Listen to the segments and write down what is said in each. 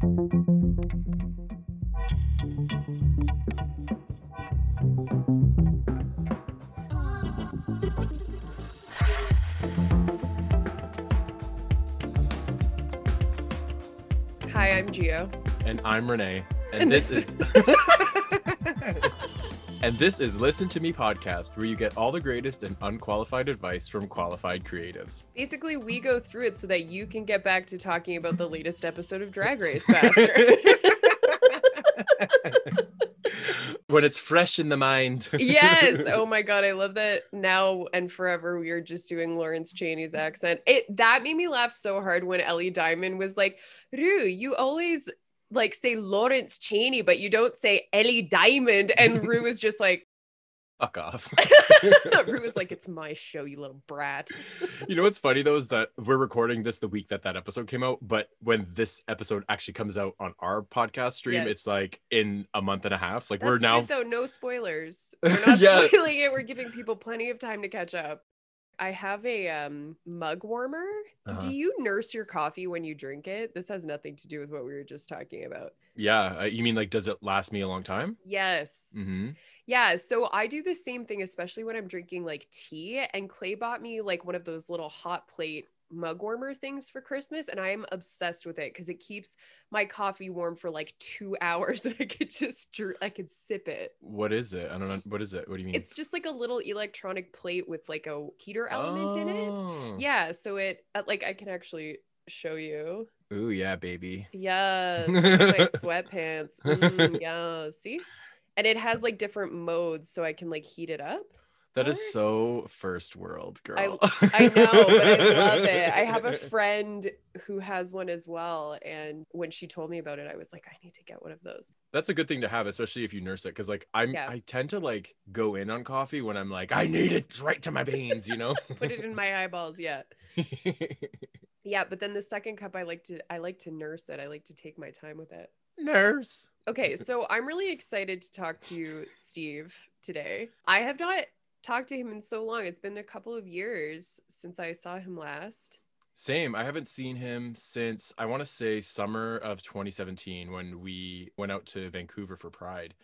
Hi, I'm Gio. And I'm Renee. And, And this, this is And this is Listen to Me podcast, where you get all the greatest and unqualified advice from qualified creatives. Basically, we go through it so that you can get back to talking about the latest episode of Drag Race faster. when it's fresh in the mind. yes. Oh my god, I love that. Now and forever, we are just doing Lawrence Chaney's accent. It that made me laugh so hard when Ellie Diamond was like, "Rue, you always like say Lawrence Chaney, but you don't say Ellie Diamond." And Rue was just like, Fuck off. Rue was like, "It's my show, you little brat." you know what's funny though is that we're recording this the week that that episode came out, but when this episode actually comes out on our podcast stream, Yes. it's like in a month and a half. Like That's we're now good though. No spoilers. We're not Yeah. spoiling it. We're giving people plenty of time to catch up. I have a um, mug warmer. Uh-huh. Do you nurse your coffee when you drink it? This has nothing to do with what we were just talking about. Yeah, uh, you mean like does it last me a long time? Yes. Mm-hmm. Yeah. So I do the same thing, especially when I'm drinking like tea. And Clay bought me like one of those little hot plate mug warmer things for Christmas. And I am obsessed with it because it keeps my coffee warm for like two hours and I could just, I could sip it. What is it? I don't know. What is it? What do you mean? It's just like a little electronic plate with like a heater element in it. Oh. Yeah, so it uh, like I can actually show you. Ooh, yeah, baby. Yes, my sweatpants. Mm, yeah, see? And it has like different modes so I can like heat it up. That is so first world, girl. I know, but I love it. I have a friend who has one as well and when she told me about it I was like I need to get one of those. That's a good thing to have, especially if you nurse it. Cause like I'm Yeah. I tend to like go in on coffee when I'm like, I need it right to my veins, you know? Put it in my eyeballs, yeah. Yeah, but then the second cup I like to I like to nurse it. I like to take my time with it. Nurse. Okay, so I'm really excited to talk to you, Steve today. I have not talked to him in so long. It's been a couple of years since I saw him last. Same. I haven't seen him since I want to say summer of 2017 when we went out to Vancouver for Pride.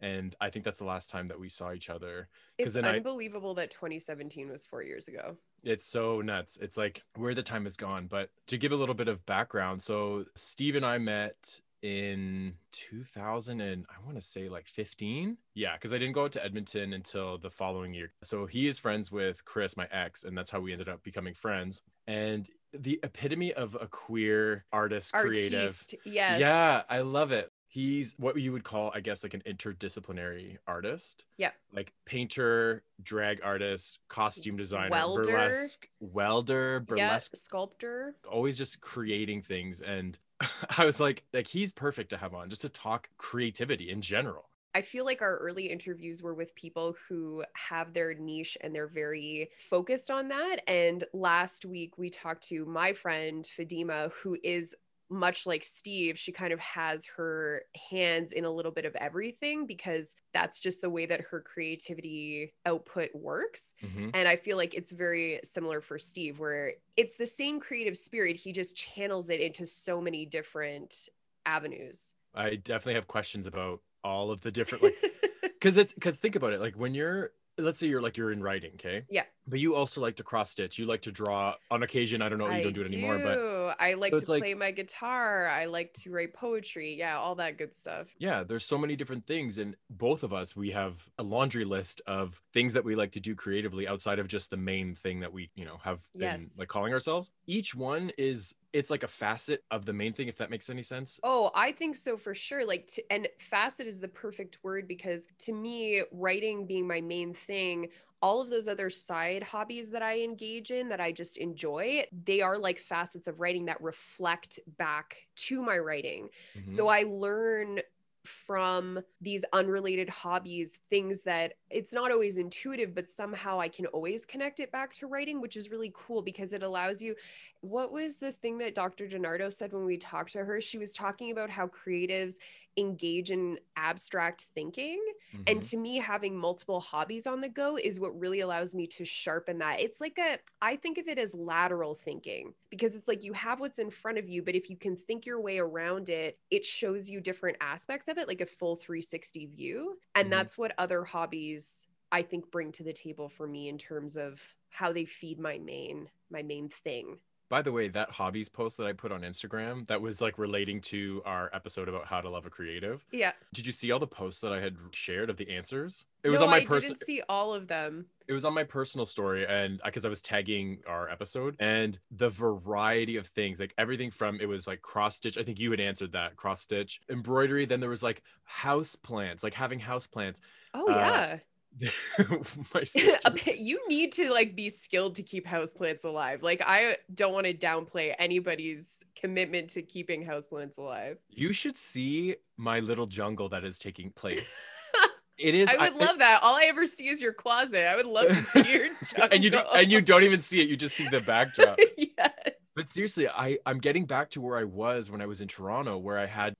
And I think that's the last time that we saw each other. It's then I- unbelievable that 2017 was four years ago. It's so nuts. It's like where the time has gone. But to give a little bit of background, so Steve and I met in 2000 and I want to say like 15. Yeah, because I didn't go out to Edmonton until the following year. So he is friends with Chris, my ex, and that's how we ended up becoming friends. And the epitome of a queer artist, creative. Artiste, yes. Yeah, I love it. He's what you would call, I guess, like an interdisciplinary artist. Yeah. Like painter, drag artist, costume designer, Welder. burlesque, welder, Yeah, burlesque, sculptor. always just creating things. And I was like, like he's perfect to have on just to talk creativity in general. I feel like our early interviews were with people who have their niche and they're very focused on that. And last week we talked to my friend Fadima, who is much like Steve, she kind of has her hands in a little bit of everything because that's just the way that her creativity output works. Mhm. And I feel like it's very similar for Steve, where it's the same creative spirit. He just channels it into so many different avenues. I definitely have questions about all of the different like because it's because think about it like when you're let's say you're like you're in writing okay Yeah. But you also like to cross stitch you like to draw on occasion i don't know you don't do it anymore but do. I like So to like- play my guitar. I like to write poetry. Yeah, all that good stuff. yeah there's so many different things and both of us we have a laundry list of things that we like to do creatively outside of just the main thing that we you know have been Yes. like calling ourselves each one is it's like a facet of the main thing if that makes any sense Oh, I think so for sure. Like, to, and facet is the perfect word because to me, writing being my main thing, all of those other side hobbies that I engage in that I just enjoy, they are like facets of writing that reflect back to my writing. Mhm. So I learn from these unrelated hobbies things that it's not always intuitive but somehow I can always connect it back to writing which is really cool because it allows you what was the thing that Dr. DiNardo said when we talked to her? She was talking about how creatives engage in abstract thinking. Mm-hmm. And to me, having multiple hobbies on the go is what really allows me to sharpen that. It's like a, I think of it as lateral thinking because it's like you have what's in front of you, but if you can think your way around it, it shows you different aspects of it, like a full 360 view. And mm-hmm. that's what other hobbies I think bring to the table for me in terms of how they feed my main my main thing by the way, that hobbies post that I put on Instagram that was like relating to our episode about how to love a creative. Yeah. Did you see all the posts that I had shared of the answers? It was no, on my personal. I didn't see all of them. It was on my personal story, and because I was tagging our episode, and the variety of things, like everything from it was like cross stitch. I think you had answered that cross stitch embroidery. Then there was like house plants, like having house plants. Oh uh, yeah my sister. you need to like be skilled to keep houseplants alive. Like I don't want to downplay anybody's commitment to keeping houseplants alive. You should see my little jungle that is taking place. It is. I would I, love that. All I ever see is your closet. I would love to see your jungle. and you don't, and you don't even see it. You just see the backdrop. yes. But seriously, I I'm getting back to where I was when I was in Toronto, where I had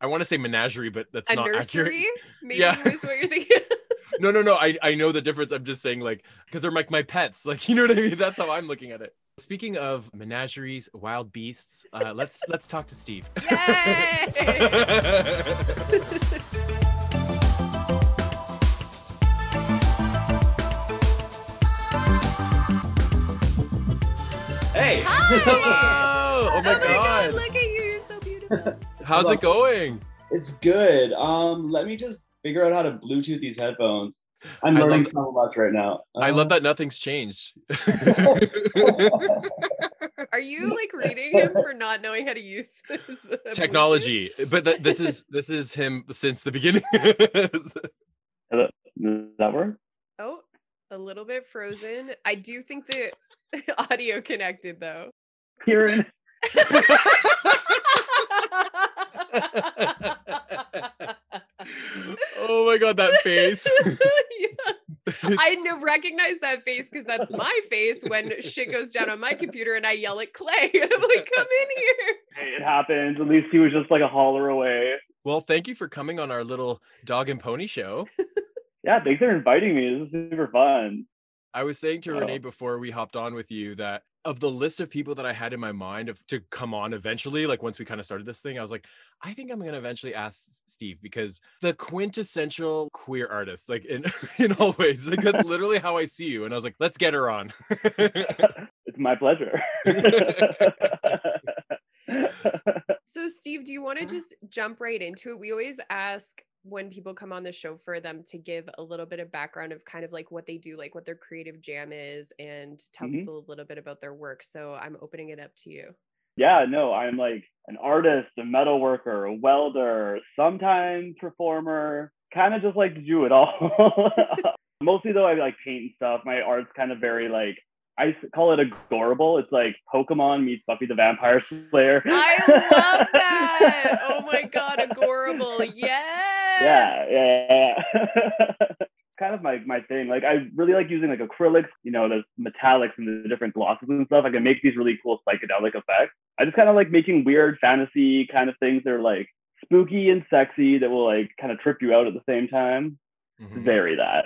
I want to say menagerie, but that's a not nursery. Accurate. Maybe yeah. is what you're thinking. no, no, no. I, I know the difference. I'm just saying, like, because they're like my pets. Like, you know what I mean? That's how I'm looking at it. Speaking of menageries, wild beasts, uh, let's let's talk to Steve. Yay! hey! Hi! Hello! Oh my, oh my god. god! Look at you! You're so beautiful. How's it going? It's good. Um, let me just figure out how to Bluetooth these headphones. I'm learning so much right now. Uh, I love that nothing's changed. Are you like reading him for not knowing how to use this technology? But th- this is this is him since the beginning. Hello, does that work? Oh, a little bit frozen. I do think the audio connected though. Kieran. Oh my god, that face. yeah. I recognize that face because that's my face when shit goes down on my computer and I yell at Clay and I'm like, come in here. Hey, it happens. At least he was just like a holler away. Well, thank you for coming on our little dog and pony show. yeah, thanks for inviting me. This is super fun. I was saying to oh. Renee before we hopped on with you that of the list of people that I had in my mind of to come on eventually, like once we kind of started this thing, I was like, I think I'm gonna eventually ask Steve because the quintessential queer artist, like in in all ways, like that's literally how I see you. And I was like, let's get her on. it's my pleasure. so Steve, do you want to mm-hmm. just jump right into it? We always ask when people come on the show for them to give a little bit of background of kind of like what they do, like what their creative jam is, and tell mm-hmm. people a little bit about their work. So I'm opening it up to you. Yeah, no, I'm like an artist, a metal worker, a welder, sometimes performer, kind of just like do it all. Mostly though, I like paint and stuff. My art's kind of very like I call it adorable. It's like Pokemon meets Buffy the Vampire Slayer. I love that. oh my god, adorable. Yes. Yeah, yeah, kind of my my thing. Like I really like using like acrylics, you know, the metallics and the different glosses and stuff. I can make these really cool psychedelic effects. I just kind of like making weird fantasy kind of things that are like spooky and sexy that will like kind of trip you out at the same time. Mm-hmm. very that.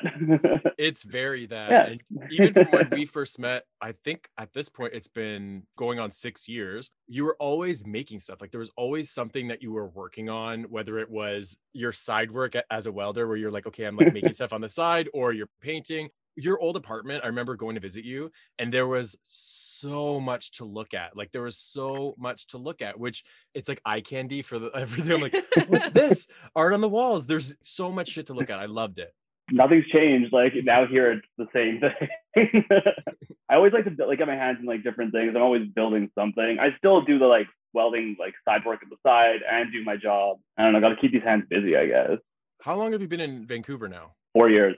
it's very that. Yeah. And even from when we first met, I think at this point it's been going on six years. You were always making stuff. Like there was always something that you were working on, whether it was your side work as a welder, where you're like, okay, I'm like making stuff on the side, or you're painting, your old apartment, I remember going to visit you, and there was so much to look at. Like there was so much to look at, which it's like eye candy for the everything. I'm like, what's this? Art on the walls. There's so much shit to look at. I loved it. Nothing's changed. Like now here it's the same thing. I always like to like get my hands in like different things. I'm always building something. I still do the like welding like side work at the side and do my job. I don't know, gotta keep these hands busy, I guess. How long have you been in Vancouver now? Four years.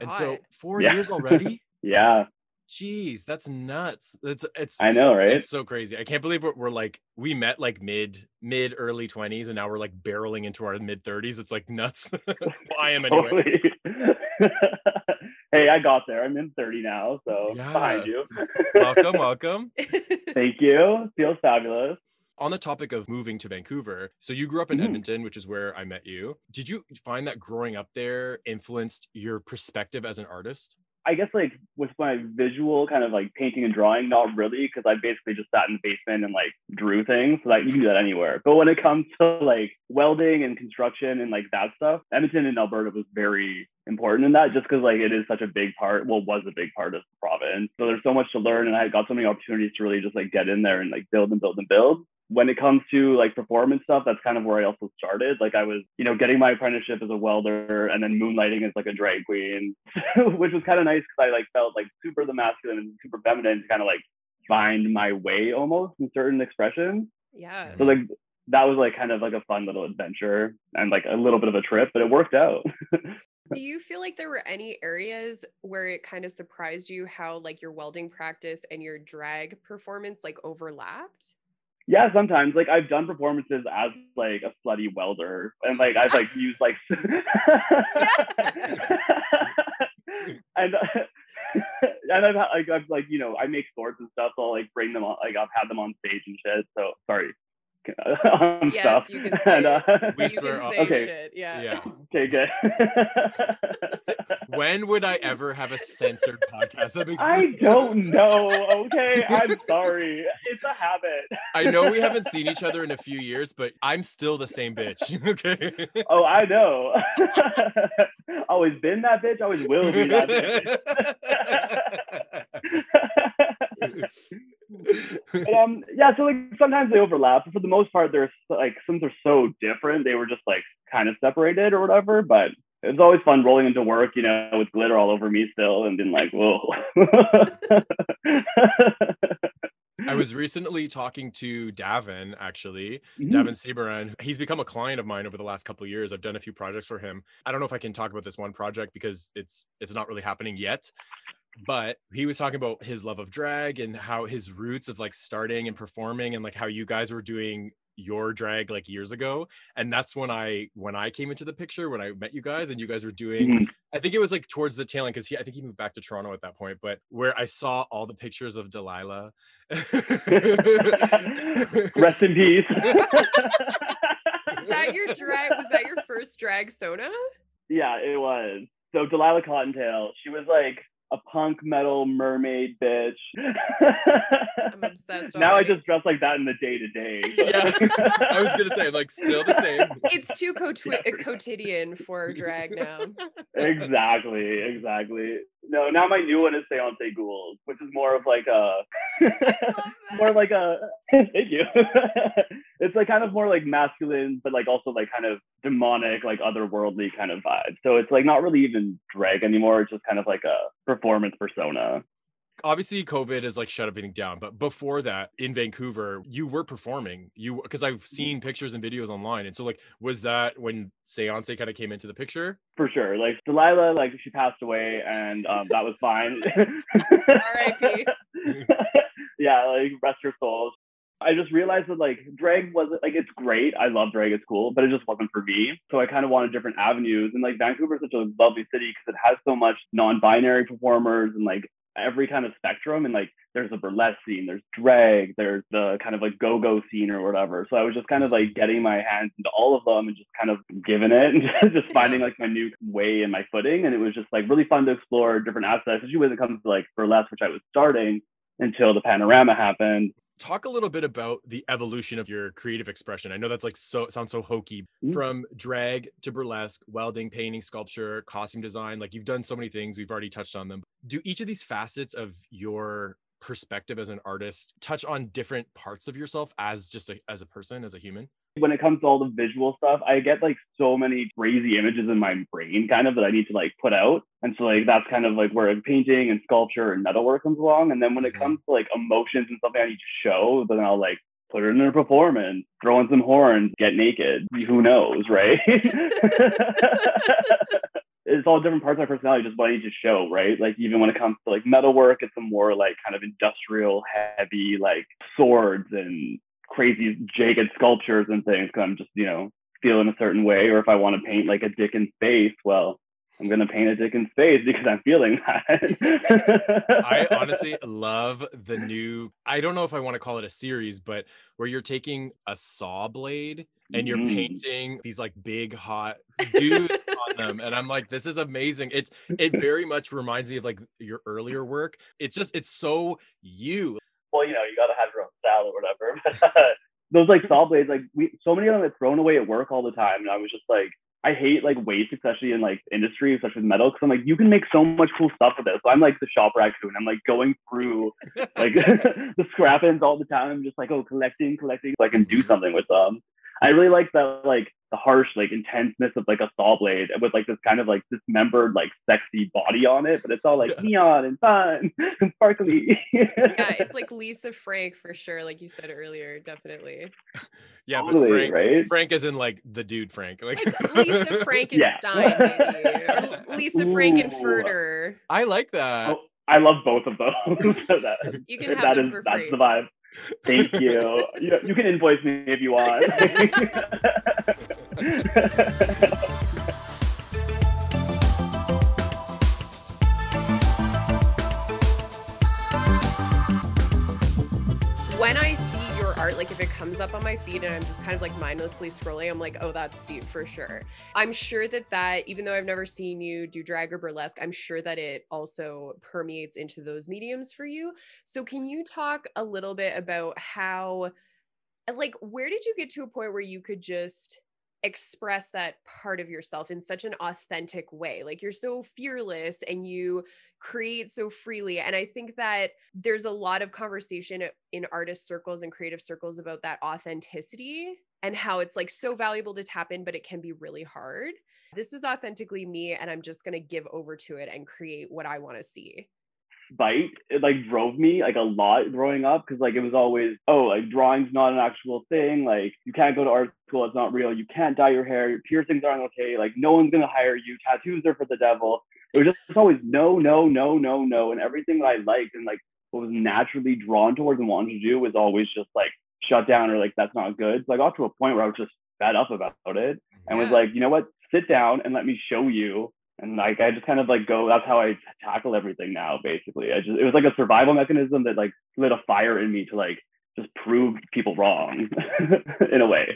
And so four yeah. years already? yeah. Jeez, that's nuts. It's it's I know, right? It's so crazy. I can't believe we're, we're like we met like mid mid early 20s and now we're like barreling into our mid 30s. It's like nuts. well, I am anyway. hey, I got there. I'm in 30 now, so Yeah. behind you. welcome, welcome. Thank you. Feels fabulous. On the topic of moving to Vancouver, so you grew up in Mhm. Edmonton, which is where I met you. Did you find that growing up there influenced your perspective as an artist? I guess like with my visual kind of like painting and drawing, not really, because I basically just sat in the basement and like drew things. So that you can do that anywhere. But when it comes to like welding and construction and like that stuff, Edmonton and Alberta was very important in that just because like it is such a big part, well, was a big part of the province. So there's so much to learn and I got so many opportunities to really just like get in there and like build and build and build. When it comes to like performance stuff, that's kind of where I also started. Like I was, you know, getting my apprenticeship as a welder and then moonlighting as like a drag queen, which was kind of nice because I like felt like super the masculine and super feminine to kind of like find my way almost in certain expressions. yeah. So like that was like kind of like a fun little adventure and like a little bit of a trip, but it worked out. Do you feel like there were any areas where it kind of surprised you how like your welding practice and your drag performance like overlapped? Yeah, sometimes like I've done performances as like a slutty welder and like I've like used like and and I've like I've like you know I make swords and stuff, so I'll like bring them on like I've had them on stage and shit. So sorry. on Yes, stuff. you can say And, uh, We you swear can say okay. shit. Yeah. Yeah. okay, good. When would I ever have a censored podcast? That makes I no- don't know. Okay, I'm sorry. It's a habit. I know we haven't seen each other in a few years, but I'm still the same bitch. Okay. Oh, I know. always been that bitch. Always will be that bitch. But, um, yeah. So like sometimes they overlap, but for the most part, they're like since they're so different, they were just like kind of separated or whatever. But it was always fun rolling into work, you know, with glitter all over me still, and being like, whoa. I was recently talking to Davin, actually, Mhm. Davin Saberan. He's become a client of mine over the last couple of years. I've done a few projects for him. I don't know if I can talk about this one project because it's it's not really happening yet. But he was talking about his love of drag and how his roots of like starting and performing and like how you guys were doing your drag like years ago and that's when i when i came into the picture when i met you guys and you guys were doing Mhm. I think it was like towards the tail end because he I think he moved back to Toronto at that point, but where I saw all the pictures of Delilah. Rest in peace. Was that your drag? Was that your first drag soda Yeah, it was. So Delilah Cottontail, she was like a punk metal mermaid bitch. I'm obsessed. now I just dress like that in the day to day. Yeah. I was gonna say like still the same. It's too cotwi- Yeah. quotidian for drag now. exactly, exactly. No, now my new one is Seance Ghouls, which is more of like a more like a thank you. it's like kind of more like masculine, but like also like kind of demonic, like otherworldly kind of vibe. So it's like not really even drag anymore. It's just kind of like a performance persona. Obviously, COVID has like shut everything down, but before that, in Vancouver, you were performing. You because I've seen pictures and videos online, and so like, was that when Seance kind of came into the picture? For sure. Like Delilah, like she passed away and um, that was fine. R.I.P.. yeah, like rest her soul. I just realized that like drag wasn't like it's great. I love drag, it's cool, but it just wasn't for me. So I kind of wanted different avenues. And like Vancouver is such a lovely city because it has so much non-binary performers and like every kind of spectrum. And like there's a burlesque scene, there's drag, there's the kind of like go-go scene or whatever. So I was just kind of like getting my hands into all of them and just kind of giving it and just finding like my new way and my footing. And it was just like really fun to explore different aspects, especially when it comes to like burlesque, which I was starting until the panorama happened. Talk a little bit about the evolution of your creative expression. I know that's like so sounds so hokey Mm. from drag to burlesque, welding, painting, sculpture, costume design. Like you've done so many things. We've already touched on them. Do each of these facets of your perspective as an artist touch on different parts of yourself as just a, as a person, as a human? When it comes to all the visual stuff, I get like so many crazy images in my brain kind of that I need to like put out. And so like that's kind of like where painting and sculpture and metalwork comes along. And then when it Mhm. comes to like emotions and something I need to show, then I'll like put it in a performance, throw in some horns, get naked. Who knows, right? it's all different parts of my personality, just what I need to show, right? Like even when it comes to like metalwork, it's a more like kind of industrial, heavy, like swords and crazy jagged sculptures and things. Cause I'm just, you know, feeling a certain way. Or if I want to paint like a dick in space, well, I'm gonna paint a dick in space because I'm feeling that. I honestly love the new. I don't know if I want to call it a series, but where you're taking a saw blade and you're mm. painting these like big hot dudes on them, and I'm like, this is amazing. It's it very much reminds me of like your earlier work. It's just it's so you. Well, you know, you gotta have your own style or whatever. those like saw blades, like we so many of them get thrown away at work all the time, and I was just like I hate like waste, especially in like industry such as metal, because I'm like, you can make so much cool stuff with this. So I'm like the shop raccoon. I'm like going through like the scrap ends all the time. I'm just like, oh, collecting, collecting, so I can do something with them. I really like that like the harsh like intenseness of like a saw blade with like this kind of like dismembered like sexy body on it, but it's all like neon and fun and sparkly. yeah, it's like Lisa Frank for sure, like you said earlier, definitely. Yeah, totally, but Frank, right? Frank is in like the dude Frank, like, like Lisa Frankenstein, yeah. maybe, or Lisa Frankenfurter. I like that. Oh, I love both of those. that, you can have that them is, for free. That's the vibe. Thank you. you, you can invoice me if you want. see your art, like if it comes up on my feed and I'm just kind of like mindlessly scrolling, I'm like, oh, that's Steve for sure. I'm sure that that, even though I've never seen you do drag or burlesque, I'm sure that it also permeates into those mediums for you. So can you talk a little bit about how, like, where did you get to a point where you could just express that part of yourself in such an authentic way. Like you're so fearless and you create so freely. And I think that there's a lot of conversation in artist circles and creative circles about that authenticity and how it's like so valuable to tap in, but it can be really hard. This is authentically me, and I'm just going to give over to it and create what I want to see spite it like drove me like a lot growing up because like it was always oh like drawing's not an actual thing like you can't go to art school it's not real you can't dye your hair your piercings aren't okay like no one's gonna hire you tattoos are for the devil. It was just always no no no no no and everything that I liked and like what was naturally drawn towards and wanted to do was always just like shut down or like that's not good. So I got to a point where I was just fed up about it and yeah. was like you know what? Sit down and let me show you and like I just kind of like go. That's how I tackle everything now. Basically, I just it was like a survival mechanism that like lit a fire in me to like just prove people wrong in a way.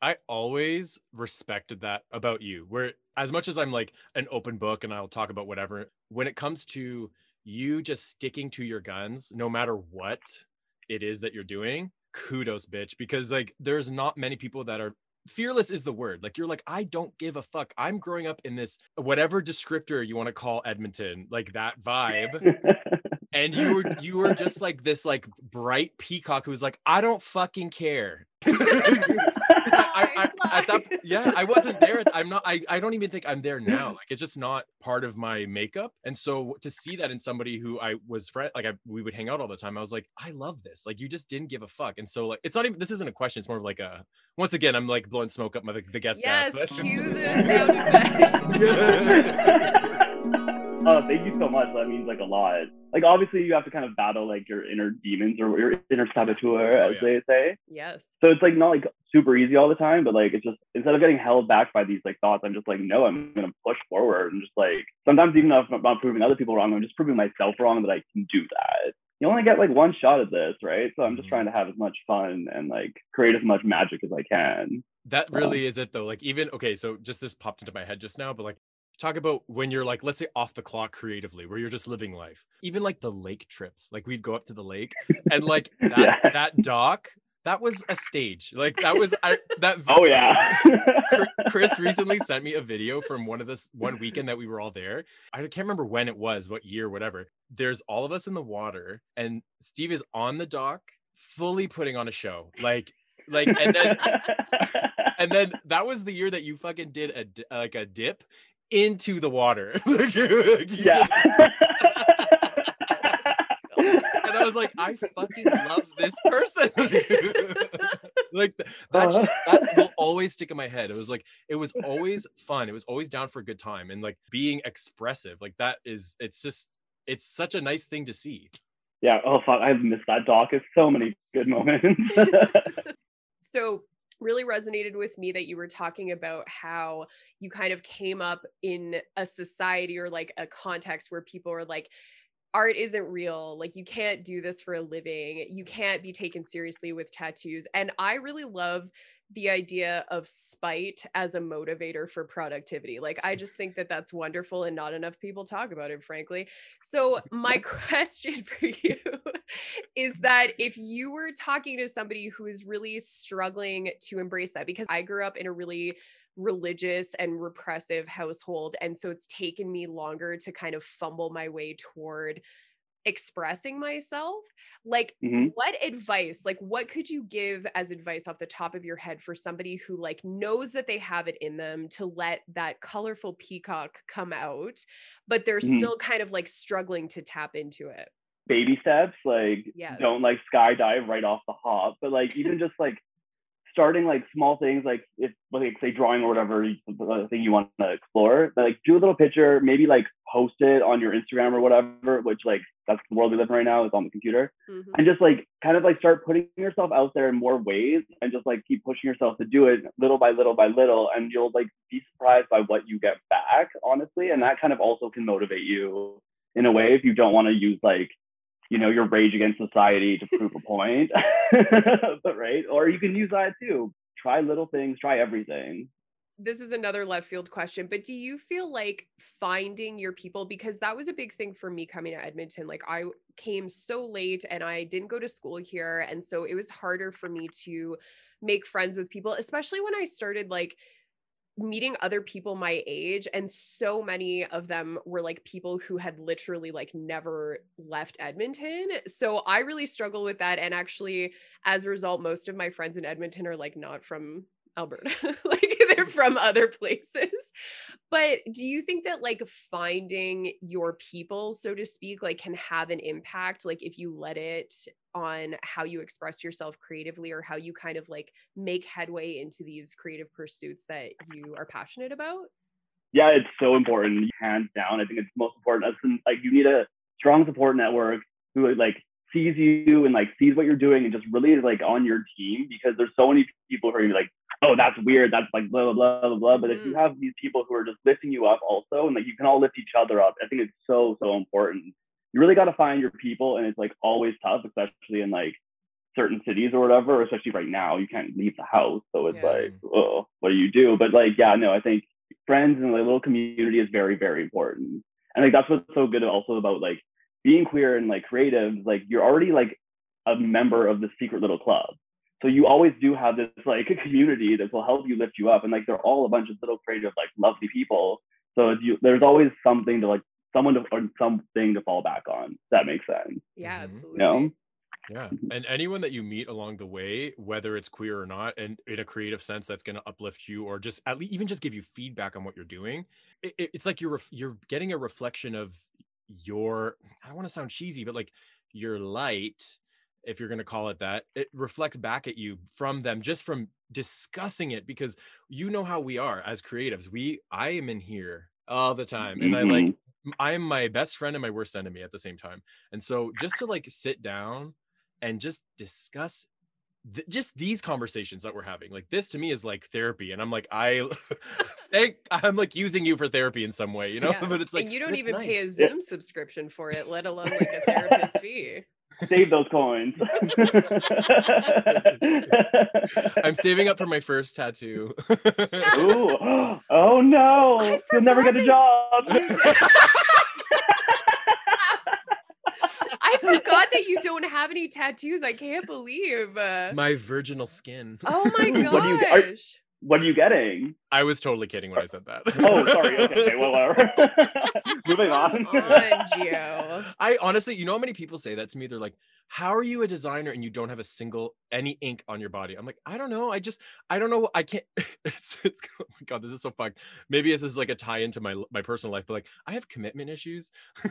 I always respected that about you. Where as much as I'm like an open book and I'll talk about whatever, when it comes to you just sticking to your guns, no matter what it is that you're doing, kudos, bitch. Because like there's not many people that are fearless is the word. Like you're like, I don't give a fuck. I'm growing up in this whatever descriptor you want to call Edmonton, like that vibe. and you were you were just like this like bright peacock who was like, I don't fucking care. I, I, at that, yeah, I wasn't there. I'm not. I, I don't even think I'm there now. Like it's just not part of my makeup. And so to see that in somebody who I was friend, like I, we would hang out all the time. I was like, I love this. Like you just didn't give a fuck. And so like it's not even. This isn't a question. It's more of like a. Once again, I'm like blowing smoke up my the, the guest yes, ass. Yes, cue the sound effect. Oh, thank you so much. That means like a lot. Like obviously you have to kind of battle like your inner demons or your inner saboteur, oh, as yeah. they say. Yes. So it's like not like super easy all the time, but like it's just instead of getting held back by these like thoughts, I'm just like, no, I'm gonna push forward and just like sometimes even if I'm not proving other people wrong, I'm just proving myself wrong that I can do that. You only get like one shot at this, right? So I'm just mm-hmm. trying to have as much fun and like create as much magic as I can. That really is it though. Like even okay, so just this popped into my head just now, but like talk about when you're like let's say off the clock creatively where you're just living life. Even like the lake trips like we'd go up to the lake and like that yeah. that dock that was a stage. Like that was I, that oh yeah. Chris recently sent me a video from one of this one weekend that we were all there. I can't remember when it was what year whatever. There's all of us in the water and steve is on the dock fully putting on a show. Like like and then and then that was the year that you fucking did a like a dip into the water. yeah. and I was like, I fucking love this person. like that, uh-huh. that will always stick in my head. It was like it was always fun. It was always down for a good time and like being expressive. Like that is it's just it's such a nice thing to see. Yeah. Oh fuck, I've missed that dock. It's so many good moments. so really resonated with me that you were talking about how you kind of came up in a society or like a context where people are like art isn't real like you can't do this for a living you can't be taken seriously with tattoos and i really love the idea of spite as a motivator for productivity. Like, I just think that that's wonderful and not enough people talk about it, frankly. So, my question for you is that if you were talking to somebody who is really struggling to embrace that, because I grew up in a really religious and repressive household. And so it's taken me longer to kind of fumble my way toward expressing myself like Mhm. what advice like what could you give as advice off the top of your head for somebody who like knows that they have it in them to let that colorful peacock come out but they're Mhm. still kind of like struggling to tap into it baby steps like Yes. don't like skydive right off the hop but like even just like starting like small things like if like say drawing or whatever the thing you want to explore but, like do a little picture maybe like post it on your instagram or whatever which like that's the world we live in right now it's on the computer Mhm. and just like kind of like start putting yourself out there in more ways and just like keep pushing yourself to do it little by little by little and you'll like be surprised by what you get back honestly and that kind of also can motivate you in a way if you don't want to use like you know your rage against society to prove a point but right or you can use that too try little things try everything this is another left field question, but do you feel like finding your people because that was a big thing for me coming to Edmonton. Like I came so late and I didn't go to school here and so it was harder for me to make friends with people, especially when I started like meeting other people my age and so many of them were like people who had literally like never left Edmonton. So I really struggle with that and actually as a result most of my friends in Edmonton are like not from Alberta. like they're from other places. But do you think that like finding your people, so to speak, like can have an impact like if you let it on how you express yourself creatively or how you kind of like make headway into these creative pursuits that you are passionate about? yeah it's so important hands down i think it's most important like you need a strong support network who like sees you and like sees what you're doing and just really is like on your team because there's so many people who are like oh that's weird that's like blah blah blah blah blah but if you Mm. have these people who are just lifting you up also and like you can all lift each other up i think it's so so important you really got to find your people and it's like always tough especially in like certain cities or whatever especially right now you can't leave the house so it's Yeah. like oh what do you do but like yeah no i think friends and like little community is very very important and like that's what's so good also about like being queer and like creative like you're already like a member of the secret little club so you always do have this like a community that will help you lift you up and like they're all a bunch of little creative like lovely people so it's you, there's always something to like someone to or something to fall back on if that makes sense Yeah, Mhm. absolutely. you know Yeah. And anyone that you meet along the way, whether it's queer or not, and in a creative sense that's going to uplift you or just at least even just give you feedback on what you're doing, it, it- it's like you're ref- you're getting a reflection of your I don't want to sound cheesy, but like your light, if you're going to call it that, it reflects back at you from them just from discussing it because you know how we are as creatives. We I am in here all the time and I like mm-hmm. I am my best friend and my worst enemy at the same time. And so just to like sit down and just discuss th- just these conversations that we're having. Like this to me is like therapy and I'm like I think I'm like using you for therapy in some way, you know? Yeah. But it's like and you don't it's even pay a nice. Zoom subscription for it, let alone like a therapist fee. Save those coins I'm saving up for my first tattoo. Ooh. oh no you'll never get a job I forgot that you don't have any tattoos. I can't believe. Uh, my virginal skin. oh my gosh. What do you- are- what are you getting I was totally kidding when I said that. oh sorry okay well whatever moving Come on on, Gio. I honestly, you know how many people say that to me? They're like, "How are you a designer and you don't have a single any ink on your body?" I'm like, "I don't know. I just I don't know. I can't it's it's oh my god, this is so fucked. Maybe this is like a tie into my my personal life, but like I have commitment issues."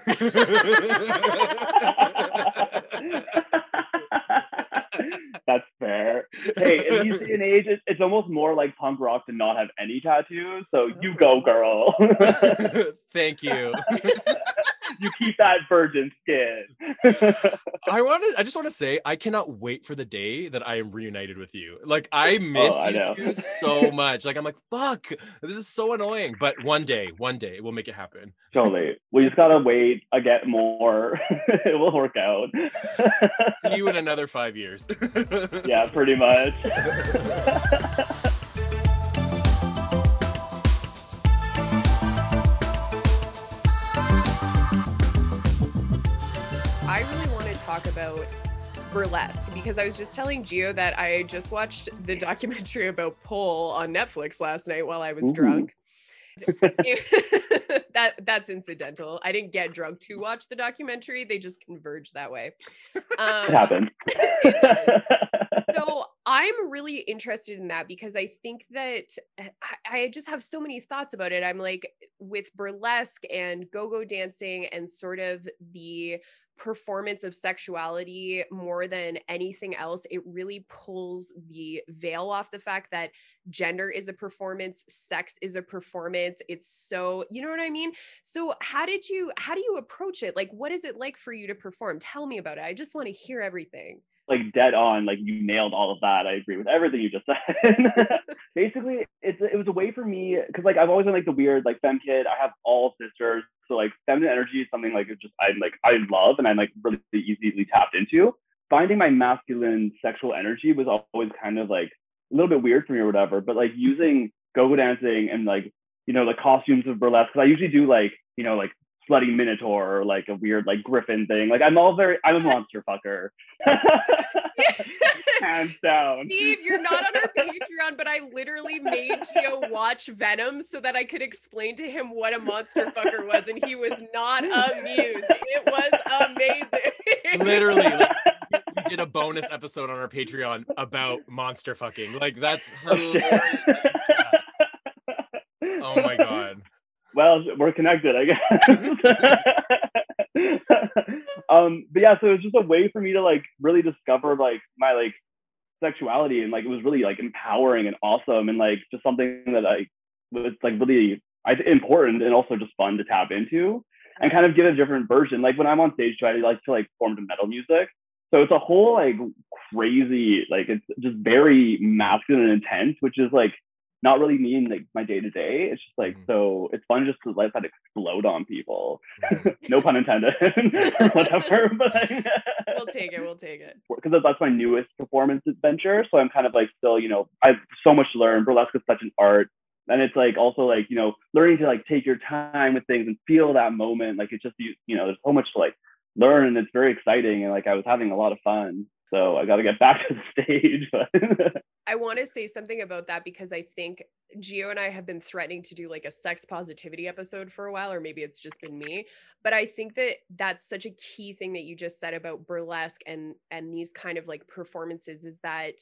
That's fair. Hey, in these day and age, it's, it's almost more like punk rock to not have any tattoos. So you go, girl. Thank you. you keep that virgin skin. I want to. I just want to say, I cannot wait for the day that I am reunited with you. Like I miss Oh, I you two so much. Like I'm like, fuck, this is so annoying. But one day, one day, we'll make it happen. totally. We just gotta wait. I get more. it will work out. See you in another five years. yeah, pretty much. I really want to talk about burlesque because I was just telling Gio that I just watched the documentary about Pole on Netflix last night while I was Ooh. drunk. that that's incidental. I didn't get drunk to watch the documentary. They just converged that way. Um, It happens. so I'm really interested in that because I think that I, I just have so many thoughts about it. I'm like with burlesque and go-go dancing and sort of the performance of sexuality more than anything else it really pulls the veil off the fact that gender is a performance sex is a performance it's so you know what i mean? So how did you how do you approach it? Like what is it like for you to perform? Tell me about it i just want to hear everything like dead on. Like you nailed all of that. I agree with everything you just said. Basically, it's it was a way for me because like I've always been like the weird like femme kid. I have all sisters, so like feminine energy is something like it just I'm like I love and I'm like really easily tapped into. Finding my masculine sexual energy was always kind of like a little bit weird for me or whatever. But like using go-go dancing and like you know the costumes of burlesque because I usually do like you know like slutty minotaur or like a weird like griffin thing. Like I'm all very I'm a monster fucker. Hands down. Steve, you're not on our Patreon, but I literally made Gio watch Venom so that I could explain to him what a monster fucker was, and he was not amused. It was amazing. Literally, like, we did a bonus episode on our Patreon about monster fucking. Like that's oh, hilarious. Oh my god. Well, we're connected, I guess. um, but yeah, so it was just a way for me to like really discover like my like sexuality and like it was really like empowering and awesome and like just something that I was like really I important and also just fun to tap into and kind of give a different version. Like when I'm on stage, too, I like to like form to metal music. So it's a whole like crazy, like it's just very masculine and intense, which is like not really me in like my day to day. It's just like Mhm. so it's fun just to let that explode on people. no pun intended or whatever. But we'll take it. We'll take it. because that's my newest performance adventure. So I'm kind of like still, you know, I have so much to learn. Burlesque is such an art. And it's like also like, you know, learning to like take your time with things and feel that moment. Like it's just you, you know, there's so much to like learn and it's very exciting. And like I was having a lot of fun. So I gotta get back to the stage. But I want to say something about that because I think Gio and I have been threatening to do like a sex positivity episode for a while, or maybe it's just been me. But I think that that's such a key thing that you just said about burlesque and and these kind of like performances is that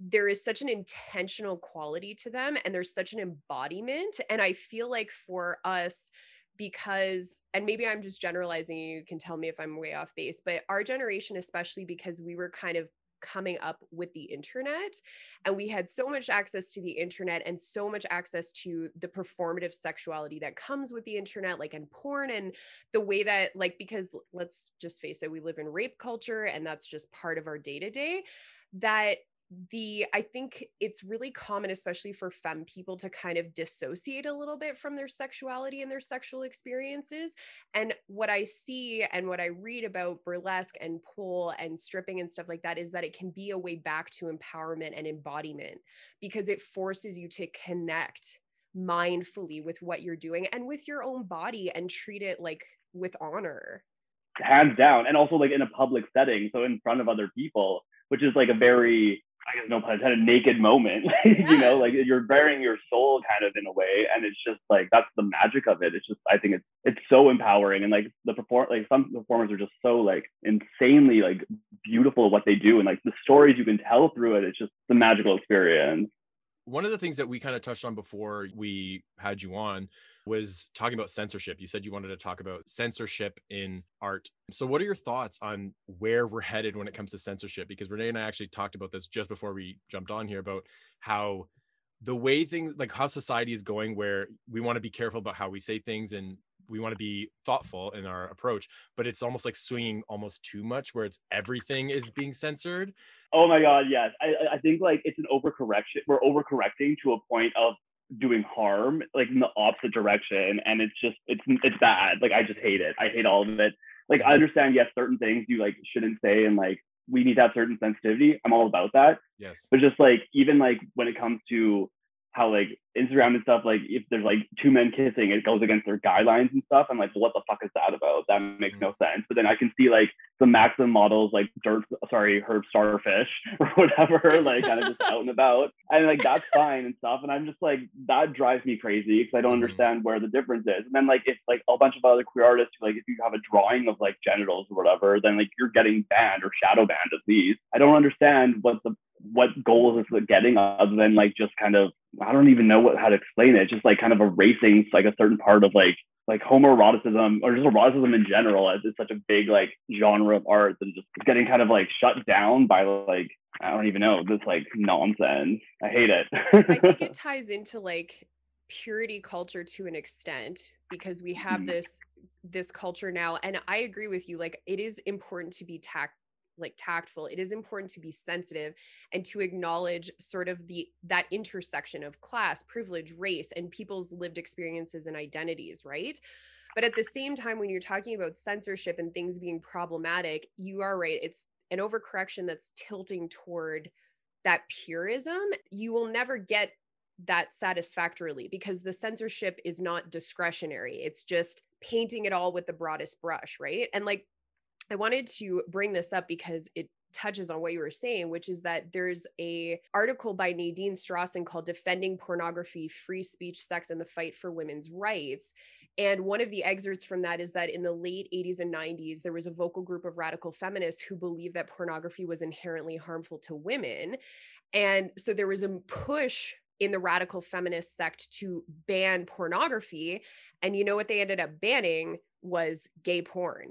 there is such an intentional quality to them and there's such an embodiment and i feel like for us because and maybe i'm just generalizing you can tell me if i'm way off base but our generation especially because we were kind of coming up with the internet. And we had so much access to the internet and so much access to the performative sexuality that comes with the internet like in porn and the way that like because let's just face it we live in rape culture and that's just part of our day to day that the i think it's really common especially for femme people to kind of dissociate a little bit from their sexuality and their sexual experiences and what i see and what i read about burlesque and pole and stripping and stuff like that is that it can be a way back to empowerment and embodiment because it forces you to connect mindfully with what you're doing and with your own body and treat it like with honor hands down. And also like in a public setting. So in front of other people, which is like a very I guess no pun intended, naked moment. you know, like you're baring your soul kind of in a way, and it's just like that's the magic of it. It's just I think it's it's so empowering, and like the perform like some performers are just so like insanely like beautiful at what they do, and like the stories you can tell through it. It's just the magical experience. One of the things that we kind of touched on before we had you on was talking about censorship. You said you wanted to talk about censorship in art. So, what are your thoughts on where we're headed when it comes to censorship? Because Renee and I actually talked about this just before we jumped on here about how the way things like how society is going, where we want to be careful about how we say things and we want to be thoughtful in our approach but it's almost like swinging almost too much where it's everything is being censored. Oh my god yes. I i think like it's an overcorrection we're overcorrecting to a point of doing harm like in the opposite direction and it's just it's it's bad. Like i just hate it. I hate all of it. Like i understand yes certain things you like shouldn't say and like we need to have certain sensitivity. I'm all about that. Yes. But just like even like when it comes to how like Instagram and stuff, like if there's like two men kissing, it goes against their guidelines and stuff. I'm like, well, what the fuck is that about? That makes no mm-hmm. sense. But then I can see like some Maxim models, like dirt, sorry, herb starfish or whatever, like kind of just out and about, and like that's fine and stuff. And I'm just like, that drives me crazy because I don't mm-hmm. understand where the difference is. And then like if like a bunch of other queer artists, like if you have a drawing of like genitals or whatever, then like you're getting banned or shadow banned at least. I don't understand what the what goals is it getting other than like just kind of I don't even know what how to explain it. Just like kind of erasing like a certain part of like like homoeroticism or just eroticism in general as it's such a big like genre of art and just getting kind of like shut down by like I don't even know this like nonsense. I hate it. I think it ties into like purity culture to an extent because we have mm-hmm. this this culture now and I agree with you like it is important to be tact like tactful it is important to be sensitive and to acknowledge sort of the that intersection of class privilege race and people's lived experiences and identities right? But at the same time when you're talking about censorship and things being problematic you are right it's an overcorrection that's tilting toward that purism. You will never get that satisfactorily because the censorship is not discretionary. It's just painting it all with the broadest brush right? And like I wanted to bring this up because it touches on what you were saying which is that there's a article by Nadine Strossen called defending pornography free speech sex and the fight for women's rights. And one of the excerpts from that is that in the late 80s and 90s there was a vocal group of radical feminists who believed that pornography was inherently harmful to women. And so there was a push in the radical feminist sect to ban pornography. And you know what they ended up banning was gay porn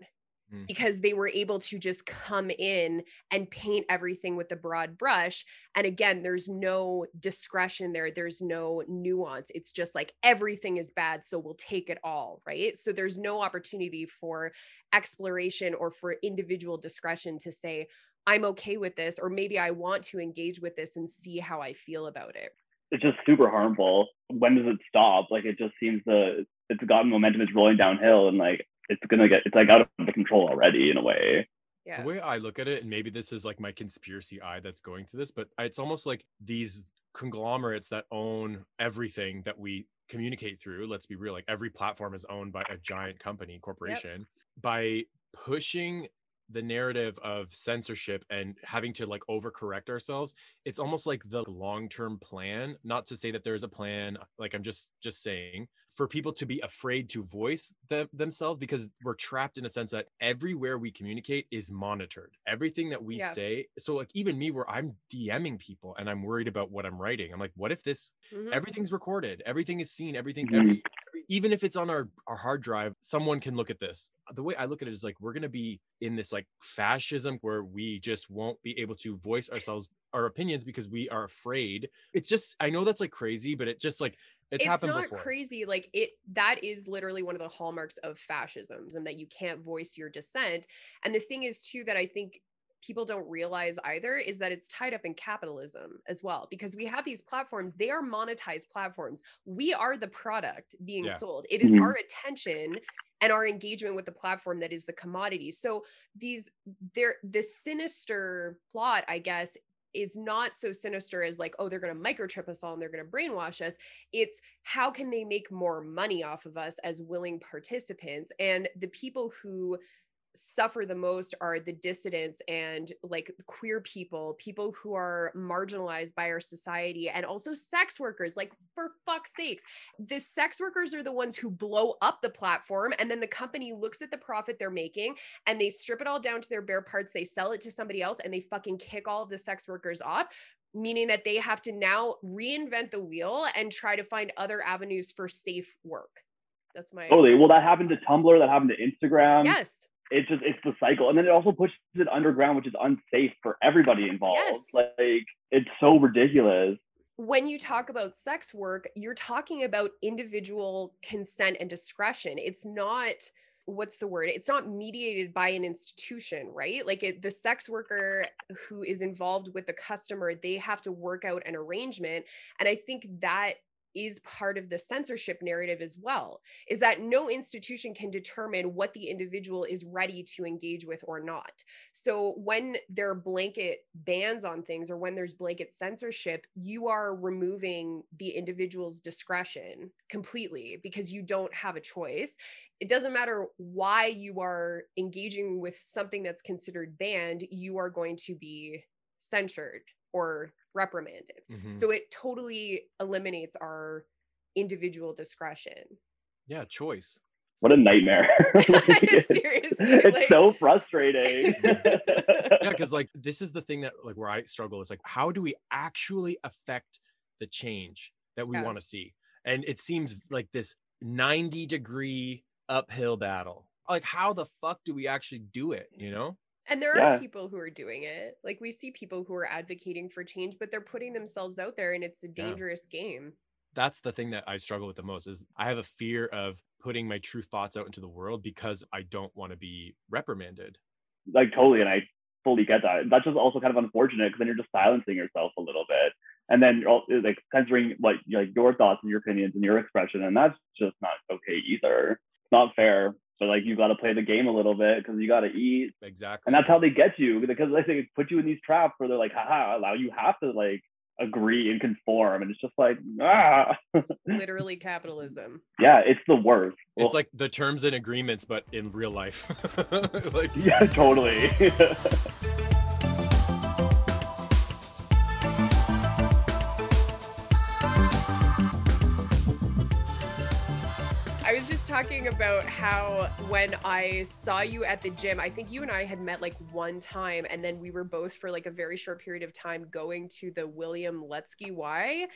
Mm. because they were able to just come in and paint everything with the broad brush. And again, there's no discretion there, there's no nuance. It's just like everything is bad, so we'll take it all, right? So there's no opportunity for exploration or for individual discretion to say, I'm okay with this, or maybe I want to engage with this and see how I feel about it. It's just super harmful. When does it stop? Like it just seems the it's gotten momentum, it's rolling downhill, and like it's gonna get it's like out of control already in a way yeah. The way I look at it, and maybe this is like my conspiracy eye that's going through this, but it's almost like these conglomerates that own everything that we communicate through. Let's be real, like every platform is owned by a giant company, corporation. Yep. By pushing the narrative of censorship and having to like overcorrect ourselves it's almost like the long-term plan not to say that there's a plan like i'm just just saying for people to be afraid to voice them, themselves because we're trapped in a sense that everywhere we communicate is monitored. Everything that we yeah. say. So, like, even me, where I'm DMing people and I'm worried about what I'm writing, I'm like, what if this, mm-hmm. everything's recorded, everything is seen, everything, mm-hmm. every, even if it's on our, our hard drive, someone can look at this. The way I look at it is like, we're going to be in this like fascism where we just won't be able to voice ourselves our opinions because we are afraid. It's just I know that's like crazy, but it just like it's, it's not before. crazy. Like it that is literally one of the hallmarks of fascism, and that you can't voice your dissent. And the thing is too that I think people don't realize either is that it's tied up in capitalism as well because we have these platforms they are monetized platforms we are the product being yeah. sold it is mm-hmm. our attention and our engagement with the platform that is the commodity so these there this sinister plot i guess is not so sinister as like oh they're going to microchip us all and they're going to brainwash us. It's how can they make more money off of us as willing participants? And the people who suffer the most are the dissidents and like queer people, people who are marginalized by our society, and also sex workers. Like, for fuck's sakes, the sex workers are the ones who blow up the platform, and then the company looks at the profit they're making and they strip it all down to their bare parts, they sell it to somebody else, and they fucking kick all of the sex workers off meaning that they have to now reinvent the wheel and try to find other avenues for safe work. That's my totally. Well, that happened to Tumblr, that happened to Instagram. Yes. It's just it's the cycle. And then it also pushes it underground, which is unsafe for everybody involved. Yes. Like it's so ridiculous. When you talk about sex work, you're talking about individual consent and discretion. It's not what's the word it's not mediated by an institution right like it, the sex worker who is involved with the customer they have to work out an arrangement and i think that is part of the censorship narrative as well is that no institution can determine what the individual is ready to engage with or not. So when there are blanket bans on things or when there's blanket censorship you are removing the individual's discretion completely because you don't have a choice. It doesn't matter why you are engaging with something that's considered banned you are going to be censured or reprimanded. Mm-hmm. So it totally eliminates our individual discretion. Yeah, choice. What a nightmare. Seriously. it's like... so frustrating. yeah, because like this is the thing that like where I struggle is like how do we actually affect the change that we yeah. want to see? And it seems like this 90 degree uphill battle. Like how the fuck do we actually do it, you know? And there yeah. are people who are doing it. Like we see people who are advocating for change, but they're putting themselves out there and it's a dangerous yeah. game. That's the thing that I struggle with the most is I have a fear of putting my true thoughts out into the world because I don't want to be reprimanded. Like totally and I fully get that. That's just also kind of unfortunate because then you're just silencing yourself a little bit. And then you're like censoring what like your thoughts and your opinions and your expression. And that's just not okay either. It's not fair but like you got to play the game a little bit because you got to eat. Exactly. And that's how they get you because like, they put you in these traps where they're like, haha, allow you have to like agree and conform. And it's just like, ah. Literally capitalism. Yeah, it's the worst. It's well, like the terms and agreements, but in real life. like, yeah, totally. Talking about how when I saw you at the gym, I think you and I had met like one time, and then we were both for like a very short period of time going to the William Lutsky Y.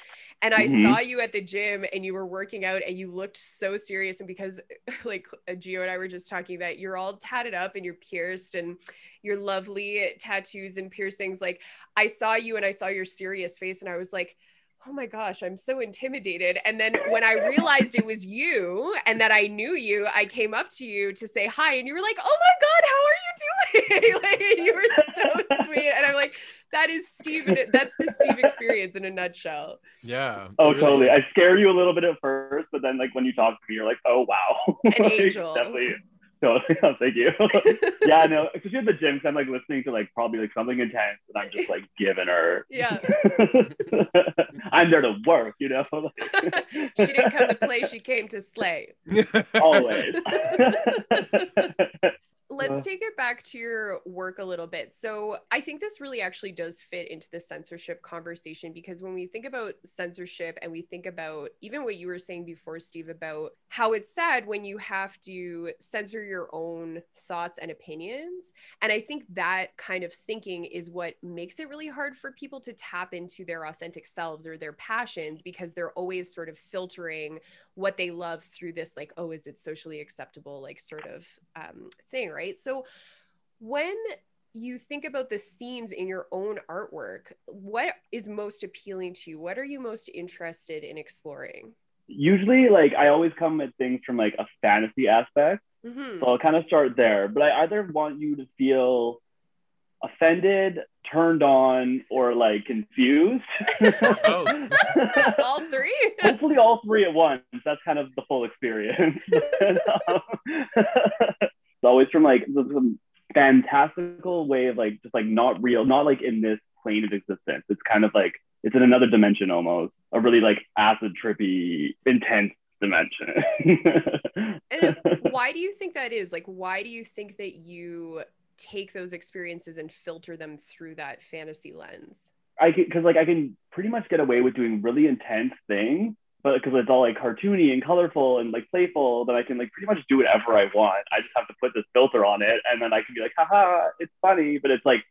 And I mm-hmm. saw you at the gym and you were working out and you looked so serious. And because like Gio and I were just talking that you're all tatted up and you're pierced and your lovely tattoos and piercings, like I saw you and I saw your serious face, and I was like, oh my gosh, I'm so intimidated. And then when I realized it was you and that I knew you, I came up to you to say hi. And you were like, oh my God, how are you doing? like, you were so sweet. And I'm like, that is Steve. That's the Steve experience in a nutshell. Yeah. Oh, really totally. I scare you a little bit at first, but then like when you talk to me, you're like, oh, wow. An like, angel. Definitely Totally. Oh, thank you. yeah, no, especially at the gym, I'm like listening to like probably like something intense and I'm just like giving her. Yeah. I'm there to work, you know? she didn't come to play, she came to slay. Always let's take it back to your work a little bit. So, I think this really actually does fit into the censorship conversation because when we think about censorship and we think about even what you were saying before, Steve, about how it's sad when you have to censor your own thoughts and opinions. And I think that kind of thinking is what makes it really hard for people to tap into their authentic selves or their passions because they're always sort of filtering what they love through this like oh is it socially acceptable like sort of um, thing right so when you think about the themes in your own artwork what is most appealing to you what are you most interested in exploring usually like i always come at things from like a fantasy aspect mm-hmm. so i'll kind of start there but i either want you to feel offended, turned on, or like confused. oh. all three? Hopefully, all three at once. That's kind of the full experience. it's always from like some fantastical way of like just like not real, not like in this plane of existence. It's kind of like it's in another dimension almost, a really like acid trippy, intense dimension. and why do you think that is? Like, why do you think that you take those experiences and filter them through that fantasy lens? I can, cause like I can pretty much get away with doing really intense things, but because it's all like cartoony and colorful and like playful, that I can like pretty much do whatever I want. I just have to put this filter on it, and then I can be like, haha, it's funny, but it's like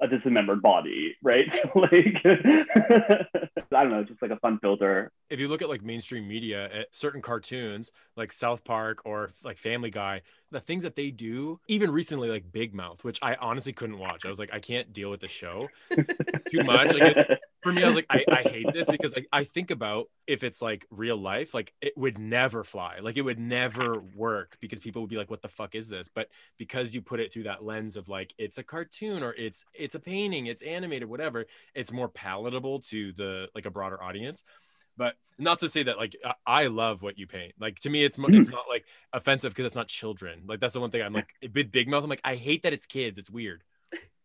a dismembered body, right? like, I don't know, just like a fun filter. If you look at like mainstream media, at certain cartoons like South Park or like Family Guy, the things that they do, even recently, like Big Mouth, which I honestly couldn't watch. I was like, I can't deal with the show. It's too much. Like, for me, I was like, I, I hate this because I, I think about if it's like real life, like it would never fly. Like it would never work because people would be like, what the fuck is this? But because you put it through that lens of like, it's a cartoon or it's it's a painting, it's animated, whatever, it's more palatable to the like a broader audience but not to say that like I love what you paint. Like to me, it's it's mm. not like offensive because it's not children. Like that's the one thing I'm like big big mouth. I'm like I hate that it's kids. It's weird.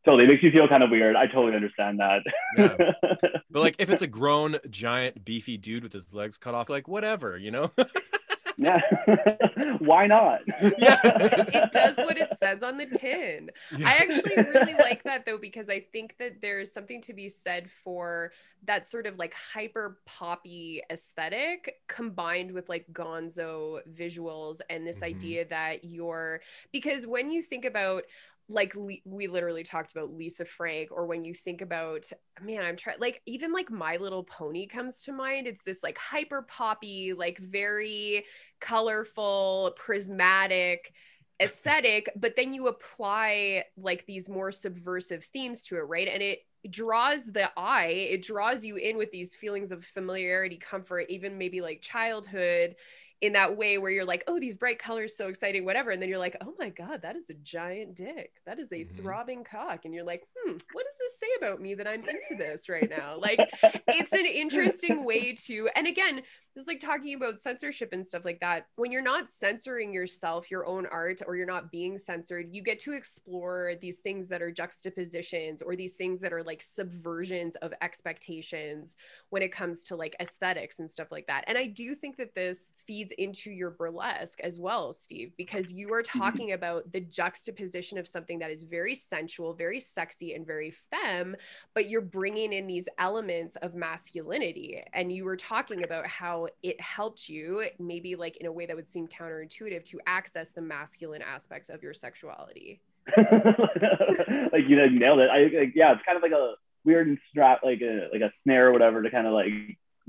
Totally, it makes you feel kind of weird. I totally understand that. yeah. But like if it's a grown, giant, beefy dude with his legs cut off, like whatever, you know. Yeah. Why not? Yeah. it does what it says on the tin. Yeah. I actually really like that though, because I think that there's something to be said for that sort of like hyper poppy aesthetic combined with like gonzo visuals and this mm-hmm. idea that you're because when you think about like we literally talked about Lisa Frank, or when you think about, man, I'm trying, like, even like My Little Pony comes to mind. It's this like hyper poppy, like very colorful, prismatic aesthetic, but then you apply like these more subversive themes to it, right? And it draws the eye, it draws you in with these feelings of familiarity, comfort, even maybe like childhood in that way where you're like, oh, these bright colors, so exciting, whatever. And then you're like, oh my God, that is a giant dick. That is a mm-hmm. throbbing cock. And you're like, hmm, what does this say about me that I'm into this right now? Like, it's an interesting way to, and again, this like talking about censorship and stuff like that. When you're not censoring yourself, your own art, or you're not being censored, you get to explore these things that are juxtapositions or these things that are like subversions of expectations when it comes to like aesthetics and stuff like that. And I do think that this feeds into your burlesque as well, Steve, because you are talking about the juxtaposition of something that is very sensual, very sexy, and very femme, but you're bringing in these elements of masculinity. And you were talking about how it helped you, maybe like in a way that would seem counterintuitive, to access the masculine aspects of your sexuality. like you know, nailed it. I like, yeah, it's kind of like a weird strap, like a like a snare or whatever, to kind of like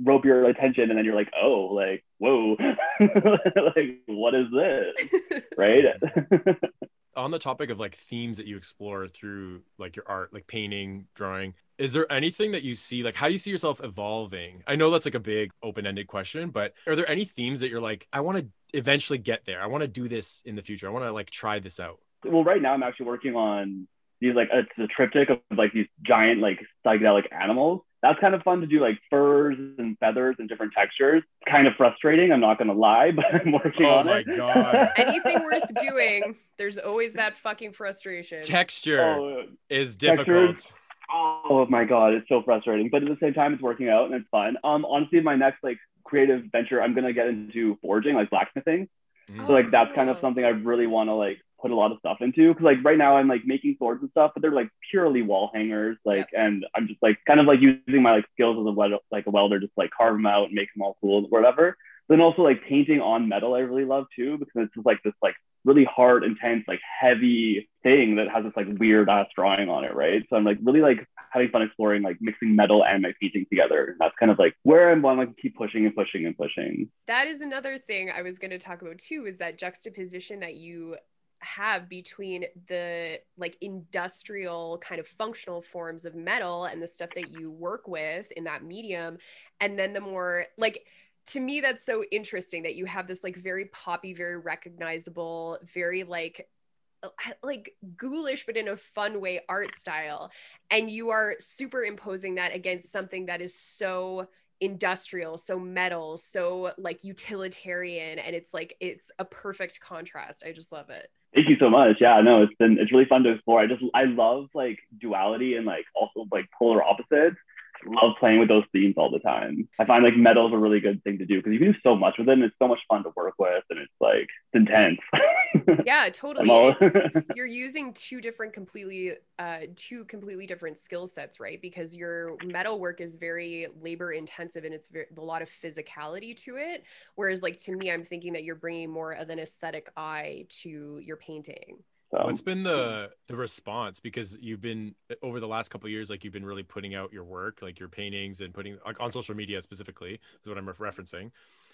rope your attention, and then you're like, oh, like whoa, like what is this, right? On the topic of like themes that you explore through like your art, like painting, drawing, is there anything that you see like how do you see yourself evolving? I know that's like a big open-ended question but are there any themes that you're like i want to eventually get there. I want to do this in the future. I want to like try this out well right now i'm actually working on these like uh, it's a triptych of like these giant like psychedelic animals. That's kind of fun to do like furs and feathers and different textures. Kind of frustrating i'm not gonna lie but i'm working oh on my it. God. Anything worth doing there's always that fucking frustration. Texture oh, is difficult. textures Oh my god, it's so frustrating. But at the same time, it's working out and it's fun. Um, honestly, my next like creative venture, I'm gonna get into forging, like blacksmithing. Mm. So like that's kind of something I really want to like put a lot of stuff into because like right now I'm like making swords and stuff, but they're like purely wall hangers. Like, yeah. and I'm just like kind of like using my like skills as a weld- like a welder, just like carve them out and make them all cool, or whatever. Then also like painting on metal, I really love too because it's just like this like really hard, intense, like heavy thing that has this like weird ass drawing on it, right? So I'm like really like having fun exploring like mixing metal and my painting together. That's kind of like where I'm want to like, keep pushing and pushing and pushing. That is another thing I was going to talk about too. Is that juxtaposition that you have between the like industrial kind of functional forms of metal and the stuff that you work with in that medium and then the more like to me that's so interesting that you have this like very poppy very recognizable very like uh, like ghoulish but in a fun way art style. And you are superimposing that against something that is so industrial so metal so like utilitarian and it's like it's a perfect contrast. I just love it. Thank you so much. Yeah no it's been it's really fun to explore. I just i love like duality and like also like polar opposites love playing with those themes all the time. I find like metal is a really good thing to do because you can do so much with it and it's so much fun to work with and it's like it's intense. yeah, totally. All... You're using two different completely uh two completely different skill sets, right? Because your metal work is very labor intensive and it's very, a lot of physicality to it. Whereas like to me, I'm thinking that you're bringing more of an aesthetic eye to your painting. So what's been the the response because you've been over the last couple years like you've been really putting out your work like your paintings and putting like on social media specifically is what I'm referencing.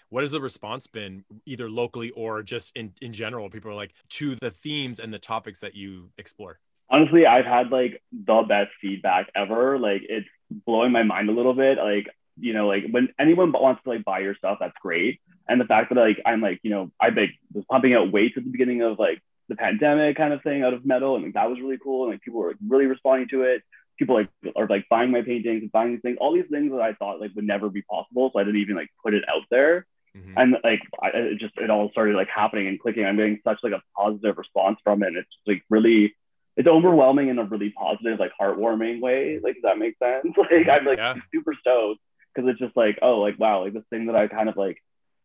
What has the response been either locally or just in in general? People are like to the themes and the topics that you explore. Honestly, I've had like the best feedback ever. Like it's blowing my mind a little bit. Like you know, like when anyone wants to like buy your stuff, that's great. And the fact that like I'm like, you know, I like was pumping out weights at the beginning of like the pandemic kind of thing out of metal, and like that was really cool. And like people were like, really responding to it. People like are like buying my paintings and buying these things, all these things that I thought like would never be possible. So I didn't even like put it out there. Mm-hmm. And like I, it just it all started like happening and clicking. I'm getting such like a positive response from it. And it's like really it's overwhelming in a really positive, like heartwarming way. Like, does that make sense? Like, I'm like yeah. super stoked because it's just like, oh, like wow, like this thing that I kind of like,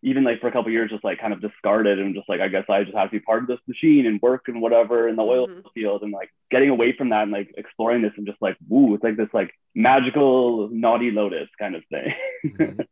even like for a couple years, just like kind of discarded and just like, I guess I just have to be part of this machine and work and whatever in the oil mm-hmm. field and like getting away from that and like exploring this and just like, woo, it's like this like magical naughty lotus kind of thing. Mm-hmm.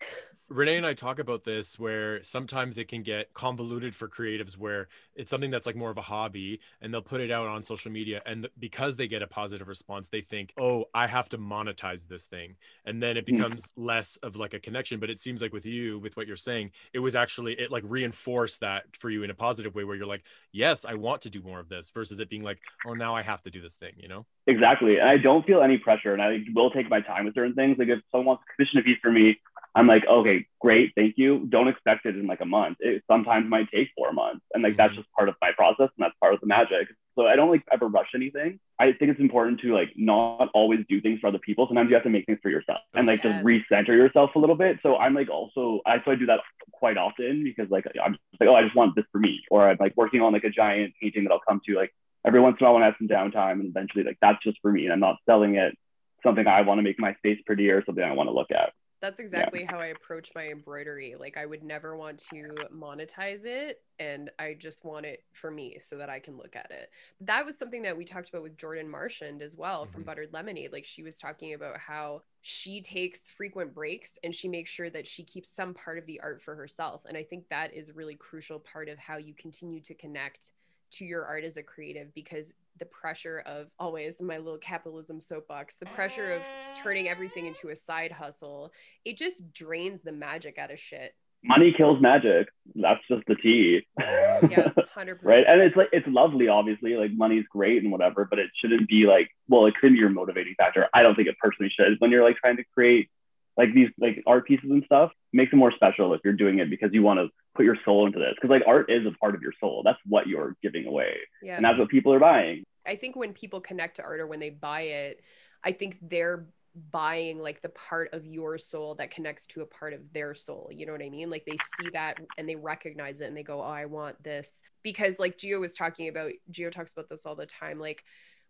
Renee and I talk about this where sometimes it can get convoluted for creatives where it's something that's like more of a hobby and they'll put it out on social media and because they get a positive response they think, "Oh, I have to monetize this thing." And then it hmm. becomes less of like a connection, but it seems like with you with what you're saying, it was actually it like reinforced that for you in a positive way where you're like, "Yes, I want to do more of this" versus it being like, "Oh, now I have to do this thing," you know? Exactly. And I don't feel any pressure and I will take my time with certain things. Like if someone wants to commission a piece for me, I'm like, okay, great, thank you. Don't expect it in like a month. It sometimes might take four months. And like that's mm-hmm. just part of my process and that's part of the magic. So I don't like ever rush anything. I think it's important to like not always do things for other people. Sometimes you have to make things for yourself and like yes. just recenter yourself a little bit. So I'm like also I so I do that quite often because like I'm just like, oh, I just want this for me. Or I'm like working on like a giant painting that I'll come to like every once in a while when I have some downtime and eventually like that's just for me and I'm not selling it something I want to make my space prettier, or something I want to look at that's exactly yeah. how I approach my embroidery. Like I would never want to monetize it and I just want it for me so that I can look at it. That was something that we talked about with Jordan Marchand as well mm-hmm. from Buttered Lemonade. Like she was talking about how she takes frequent breaks and she makes sure that she keeps some part of the art for herself. And I think that is a really crucial part of how you continue to connect to your art as a creative because the pressure of always my little capitalism soapbox, the pressure of turning everything into a side hustle, it just drains the magic out of shit. Money kills magic. That's just the tea. Yeah, hundred right. And it's like it's lovely, obviously. Like money's great and whatever, but it shouldn't be like well, it could be your motivating factor. I don't think it personally should. When you're like trying to create like these like art pieces and stuff, makes it more special if you're doing it because you want to put your soul into this. Because like art is a part of your soul. That's what you're giving away. Yeah. And that's what people are buying. I think when people connect to art or when they buy it, I think they're buying like the part of your soul that connects to a part of their soul. You know what I mean? Like they see that and they recognize it and they go, Oh, I want this. Because like geo was talking about, geo talks about this all the time. Like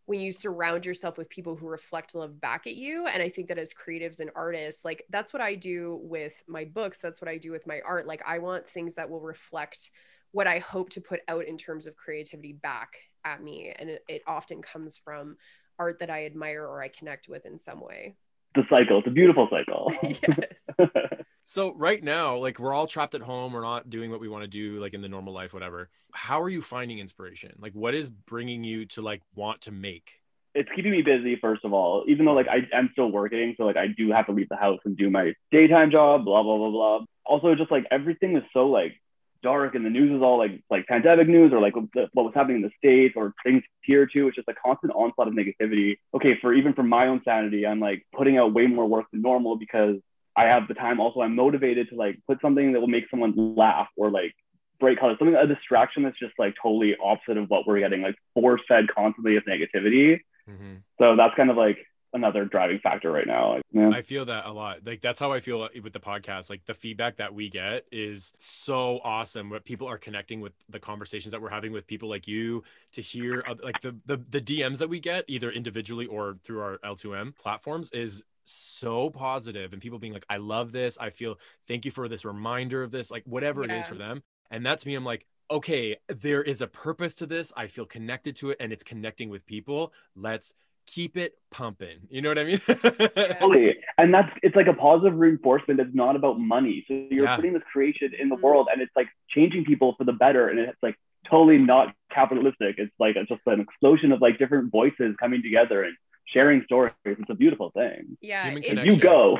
when you surround yourself with people who reflect love back at you and i think that as creatives and artists like that's what i do with my books that's what i do with my art like i want things that will reflect what i hope to put out in terms of creativity back at me and it, it often comes from art that i admire or i connect with in some way. The cycle it's a beautiful cycle. Yes So right now, like we're all trapped at home, we're not doing what we want to do like in the normal life whatever. How are you finding inspiration? Like what is bringing you to like want to make? It's keeping me busy first of all, even though like I am still working, so like I do have to leave the house and do my daytime job, blah blah blah blah. Also just like everything is so like dark and the news is all like like pandemic news or like what was happening in the states or things here too it's just a constant onslaught of negativity okay for even for my own sanity i'm like putting out way more work than normal because I have the time. Also, I'm motivated to like put something that will make someone laugh or like bright colors, something a distraction that's just like totally opposite of what we're getting, like force fed constantly of negativity. Mm-hmm. So that's kind of like another driving factor right now. Like, yeah. I feel that a lot. Like that's how I feel with the podcast. Like the feedback that we get is so awesome. What people are connecting with the conversations that we're having with people like you to hear like the the the DMs that we get either individually or through our L2M platforms is so positive and people being like i love this i feel thank you for this reminder of this like whatever yeah. it is for them and that's me i'm like okay there is a purpose to this i feel connected to it and it's connecting with people let's keep it pumping you know what i mean totally and that's it's like a positive reinforcement it's not about money so you're yeah. putting this creation in the mm-hmm. world and it's like changing people for the better and it's like totally not capitalistic. It's like a, just an explosion of like different voices coming together and sharing stories. It's a beautiful thing. Yeah, Human. You go.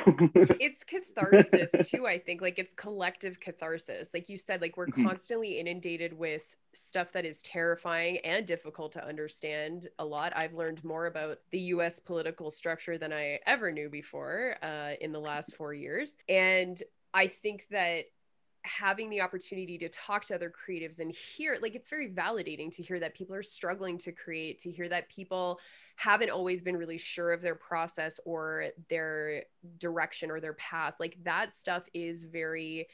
it's catharsis too. I think like it's collective catharsis. Like you said, like we're Mhm. constantly inundated with stuff that is terrifying and difficult to understand. A lot. I've learned more about the U.S. political structure than I ever knew before uh, in the last four years, and I think that having the opportunity to talk to other creatives and hear like it's very validating to hear that people are struggling to create to hear that people haven't always been really sure of their process or their direction or their path. Like that stuff is very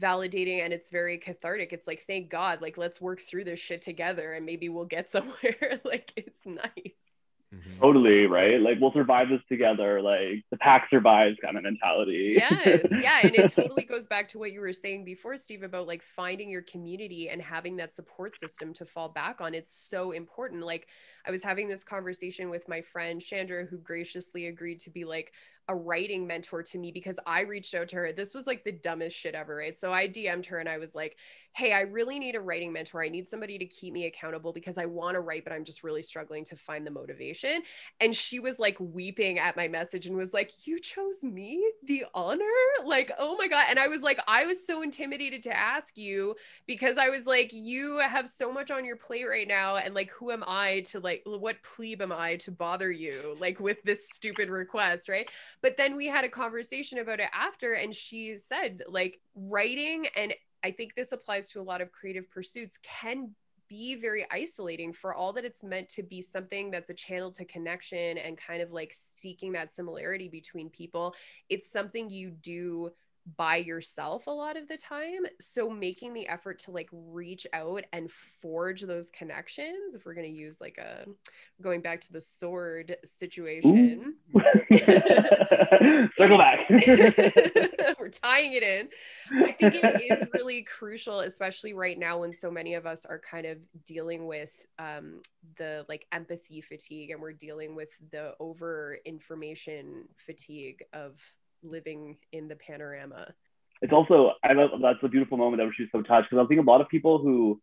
validating and it's very cathartic. It's like thank god like let's work through this shit together and maybe we'll get somewhere. Like it's nice Mhm. totally right. Like we'll survive this together. Like the pack survives kind of mentality. yes yeah and it totally goes back to what you were saying before steve about like finding your community and having that support system to fall back on it's so important like i was having this conversation with my friend chandra who graciously agreed to be like a writing mentor to me because i reached out to her. This was like the dumbest shit ever right? So i dm'd her and i was like hey i really need a writing mentor. I need somebody to keep me accountable because i want to write but i'm just really struggling to find the motivation. And she was like weeping at my message and was like you chose me? The honor? Like oh my god. And i was like i was so intimidated to ask you because i was like you have so much on your plate right now and like who am i to like what plebe am i to bother you like with this stupid request right but then we had a conversation about it after and she said like writing and i think this applies to a lot of creative pursuits can be very isolating for all that it's meant to be something that's a channel to connection and kind of like seeking that similarity between people. It's something you do by yourself a lot of the time so making the effort to like reach out and forge those connections if we're going to use like a going back to the sword situation Circle back. we're tying it in. I think it is really crucial, especially right now when so many of us are kind of dealing with um, the like empathy fatigue and we're dealing with the over information fatigue of living in the panorama. it's also I love that's a beautiful moment that she was so touched because I think a lot of people who,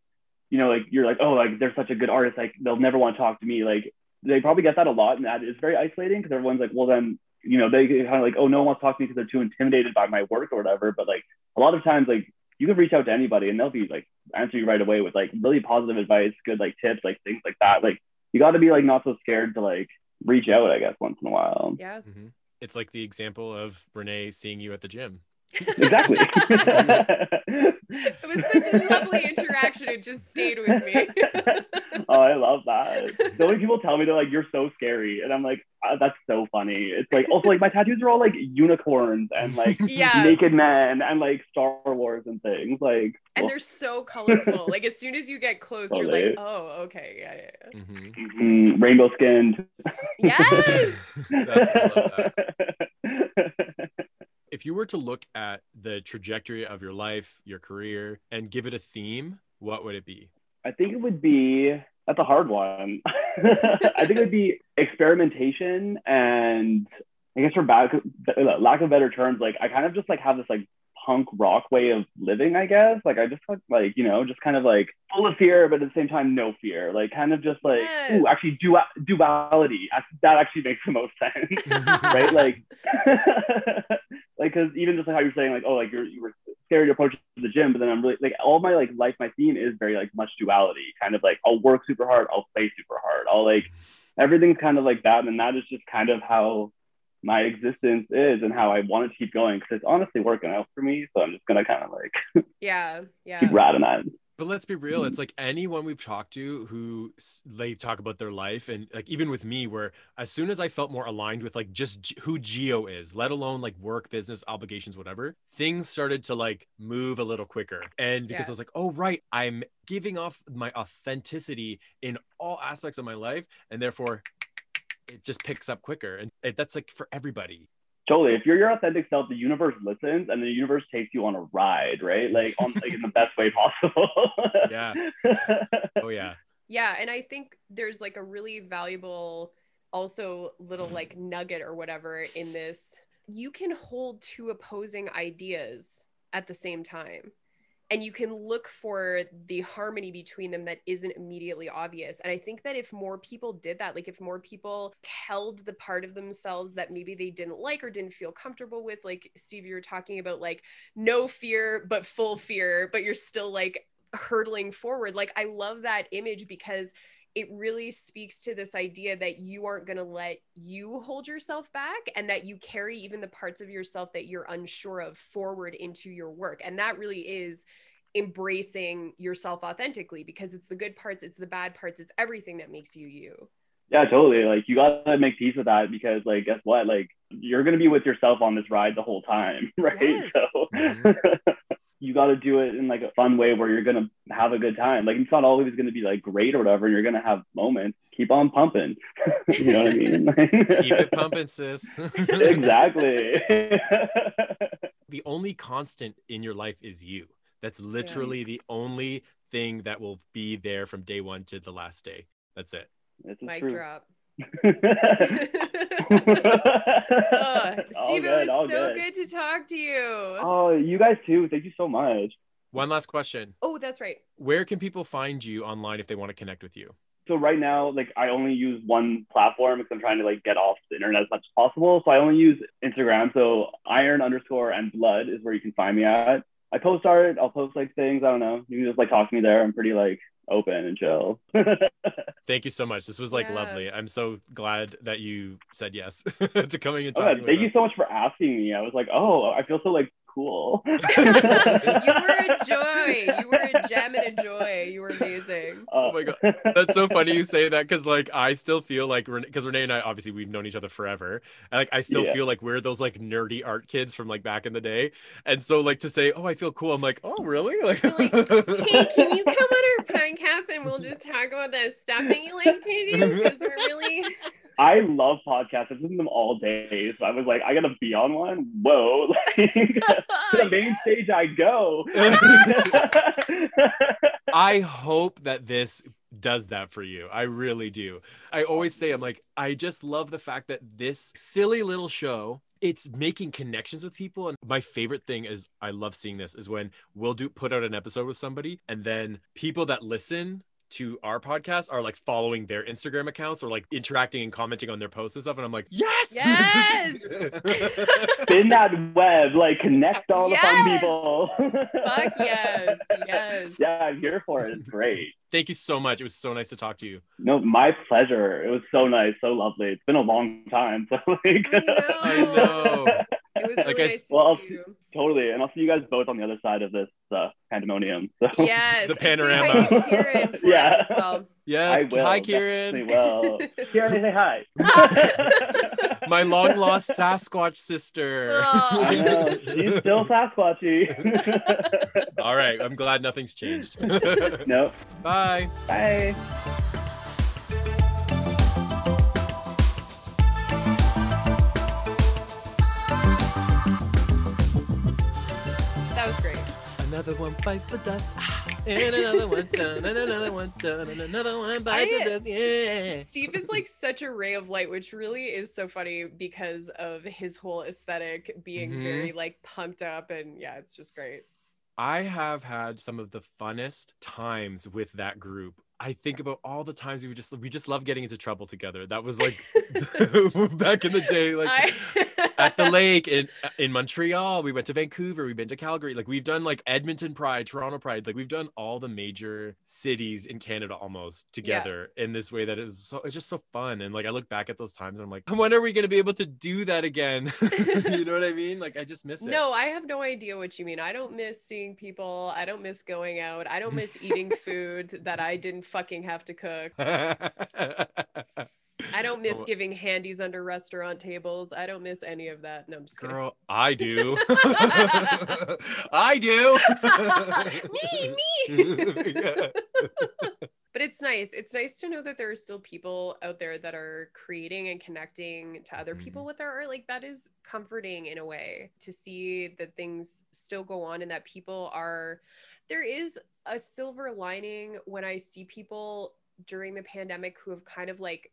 you know, like you're like, oh, like they're such a good artist, like they'll never want to talk to me. Like they probably get that a lot, and that is very isolating because everyone's like, well, then you know, they kind of like, oh, no one wants to talk to me because they're too intimidated by my work or whatever. But like a lot of times, like you can reach out to anybody and they'll be like answer you right away with like really positive advice, good like tips, like things like that. Like you got to be like not so scared to like reach out, I guess, once in a while. Yeah. Mhm. It's like the example of Renee seeing you at the gym. Exactly. It was such a lovely interaction. It just stayed with me. oh, I love that. So many people tell me they're like, "You're so scary," and I'm like, "Ah, "That's so funny." It's like also like my tattoos are all like unicorns and like yeah. naked men and like Star Wars and things. Like, And well, they're so colorful. Like as soon as you get close, you're like, oh, okay, yeah, yeah, yeah. Mhm. mm, rainbow skinned. Yes. That's, I love that. If you were to look at the trajectory of your life, your career, and give it a theme, what would it be? I think it would be that's a hard one. I think it would be experimentation and I guess for bad, lack of better terms, like I kind of just like have this like punk rock way of living, I guess. Like I just like, like you know, just kind of like full of fear, but at the same time no fear. Like kind of just like Yes. ooh, actually du- duality. That actually makes the most sense, right? Like, like because even just like how you're saying like oh like you're you were scared to approach the gym, but then I'm really like all my like life, my theme is very like much duality. Kind of like I'll work super hard, I'll play super hard, I'll like everything's kind of like that, and that is just kind of how my existence is and how I want to keep going because it's honestly working out for me. So I'm just gonna kind of like Yeah. Yeah. keep riding that. But let's be real. It's mm-hmm. like anyone we've talked to who they talk about their life, and like even with me, where as soon as I felt more aligned with like just who Geo is, let alone like work, business, obligations, whatever, things started to like move a little quicker. And because Yeah. I was like, oh right, I'm giving off my authenticity in all aspects of my life, and therefore it just picks up quicker. And it, that's like for everybody. Totally. If you're your authentic self, the universe listens and the universe takes you on a ride, right? Like on like in the best way possible. Yeah. Oh yeah. Yeah, and I think there's like a really valuable also little like nugget or whatever in this. You can hold two opposing ideas at the same time. And you can look for the harmony between them that isn't immediately obvious. And i think that if more people did that like if more people held the part of themselves that maybe they didn't like or didn't feel comfortable with like steve you were talking about like no fear but full fear but you're still like hurtling forward. Like i love that image because it really speaks to this idea that you aren't going to let you hold yourself back and that you carry even the parts of yourself that you're unsure of forward into your work. And that really is embracing yourself authentically because it's the good parts, it's the bad parts, it's everything that makes you you. Yeah, totally. Like you gotta make peace with that because like guess what? Like you're gonna be with yourself on this ride the whole time, right? Yes. So mm-hmm. you got to do it in like a fun way where you're gonna have a good time. Like it's not always gonna be like great or whatever. And you're gonna have moments. Keep on pumping. you know what I mean? Keep it pumping, sis. exactly. the only constant in your life is you. That's literally yeah. the only thing that will be there from day one to the last day. That's it. Mic true. drop. oh, Steve, good, it was so good. good to talk to you. Oh, you guys too. Thank you so much. One last question. Oh, that's right. Where can people find you online if they want to connect with you? So right now, like I only use one platform because I'm trying to like get off the internet as much as possible. So I only use Instagram. So iron underscore and blood is where you can find me at. I post art. I'll post like things. I don't know. You can just like talk to me there. I'm pretty like open and chill. thank you so much. This was like yeah. lovely. I'm so glad that you said yes to coming and oh, talking. Oh, thank you us. so much for asking me. I was like, oh, I feel so like cool. you were a joy. You were a gem and a joy. You were amazing. Uh, oh my god, that's so funny you say that because like I still feel like because Renee and I obviously we've known each other forever, and like I still yeah. feel like we're those like nerdy art kids from like back in the day, and so like to say oh I feel cool, I'm like oh really like, like hey can you come on our podcast and we'll just talk about the stuff that you like to do because we're really I love podcasts. I've listened to them all day. So I was like, I gotta be on one. Whoa. Like, to the main stage I go. I hope that this does that for you. I really do. I always say, I'm like, I just love the fact that this silly little show it's making connections with people and my favorite thing is i love seeing this is when we'll do put out an episode with somebody and then people that listen to our podcast are like following their Instagram accounts or like interacting and commenting on their posts and stuff. And I'm like, yes, yes, in that web, like connect all yes! the fun people. Fuck yes, yes. Yeah, I'm here for it. It's great. Thank you so much. It was so nice to talk to you. No, my pleasure. It was so nice, so lovely. It's been a long time. So like I know. I know. It was really like nice I, well, Totally, and I'll see you guys both on the other side of this uh, pandemonium. So yes, the panorama. Kieran yeah. as well. Yes, I will, hi Kieran. Well, Kieran, say hi. My long lost Sasquatch sister. Oh. I know she's still Sasquatchy. All right, I'm glad nothing's changed. nope. Bye. Bye. Another one bites the dust. and another one done, and another one done, and another one bites I, the dust. Yeah. Steve is like such a ray of light, which really is so funny because of his whole aesthetic being mm-hmm. very like pumped up. And yeah, it's just great. I have had some of the funnest times with that group. I think about all the times we just we just love getting into trouble together. That was like back in the day, like I, at the lake in uh, in Montreal. We went to Vancouver. We've been to Calgary. Like we've done like Edmonton Pride, Toronto Pride. Like we've done all the major cities in Canada almost together yeah. in this way that is so it's just so fun. And like I look back at those times and I'm like, when are we gonna be able to do that again? you know what I mean? Like I just miss it. No, I have no idea what you mean. I don't miss seeing people. I don't miss going out. I don't miss eating food that I didn't fucking have to cook. I don't miss giving handies under restaurant tables. I don't miss any of that. No, I'm just Girl, kidding. I do. I do. me, me. but it's nice. It's nice to know that there are still people out there that are creating and connecting to other people mm-hmm. with their art. Like that is comforting in a way to see that things still go on and that people are there is a silver lining when I see people during the pandemic who have kind of like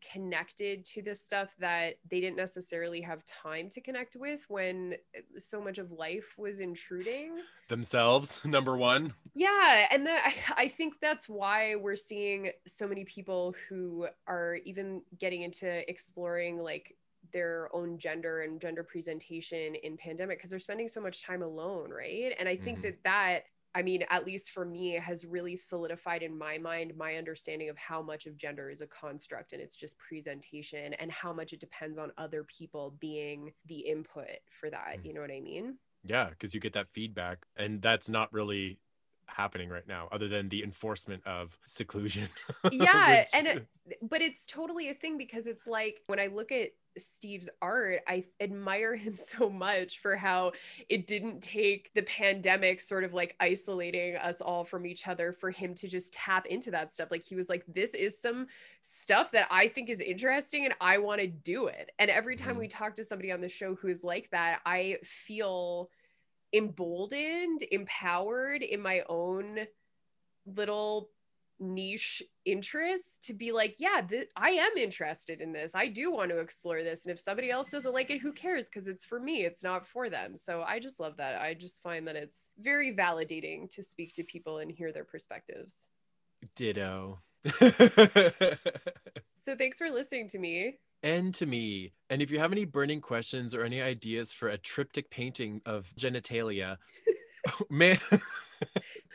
connected to this stuff that they didn't necessarily have time to connect with when so much of life was intruding. Themselves number one. Yeah and the, i think that's why we're seeing so many people who are even getting into exploring like their own gender and gender presentation in pandemic because they're spending so much time alone right? And i think mm-hmm. that that I mean, at least for me, has really solidified in my mind my understanding of how much of gender is a construct and it's just presentation and how much it depends on other people being the input for that. Mm. You know what I mean? Yeah, because you get that feedback, and that's not really happening right now other than the enforcement of seclusion yeah which... and it, but it's totally a thing because it's like when i look at Steve's art, I admire him so much for how it didn't take the pandemic sort of like isolating us all from each other for him to just tap into that stuff. Like he was like, this is some stuff that I think is interesting and I want to do it. And every time mm-hmm. we talk to somebody on the show who is like that, I feel emboldened, empowered in my own little niche interest to be like, yeah, th- I am interested in this. I do want to explore this. And if somebody else doesn't like it, who cares? Because it's for me, it's not for them. So I just love that. I just find that it's very validating to speak to people and hear their perspectives. Ditto. so thanks for listening to me. And to me. And if you have any burning questions or any ideas for a triptych painting of genitalia, man.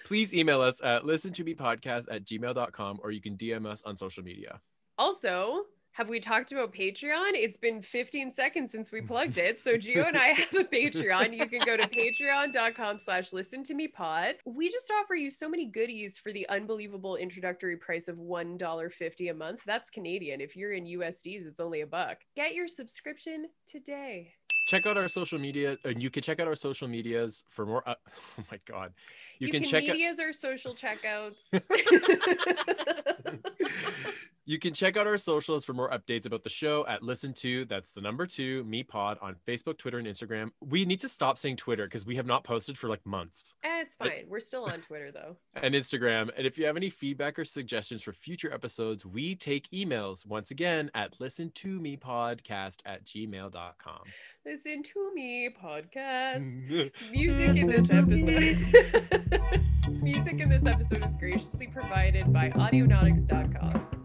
please email us at listen to me podcast at gmail.com or you can DM us on social media. Also, have we talked about Patreon? It's been 15 seconds since we plugged it. So Gio and I have a Patreon. You can go to patreon.com slash listen to me pod. We just offer you so many goodies for the unbelievable introductory price of $1.50 a month. That's Canadian. If you're in USDs, it's only a buck. Get your subscription today check out our social media and you can check out our social medias for more uh, oh my god you, you can, can check medias out our social checkouts You can check out our socials for more updates about the show at Listen to, that's the number two, Me Pod on Facebook, Twitter, and Instagram. We need to stop saying Twitter because we have not posted for like months. Eh, it's fine. We're still on Twitter though. and Instagram. And if you have any feedback or suggestions for future episodes, we take emails once again at listen to me podcast at gmail.com. Listen to me podcast. Music in this episode. Music in this episode is graciously provided by audionautix.com.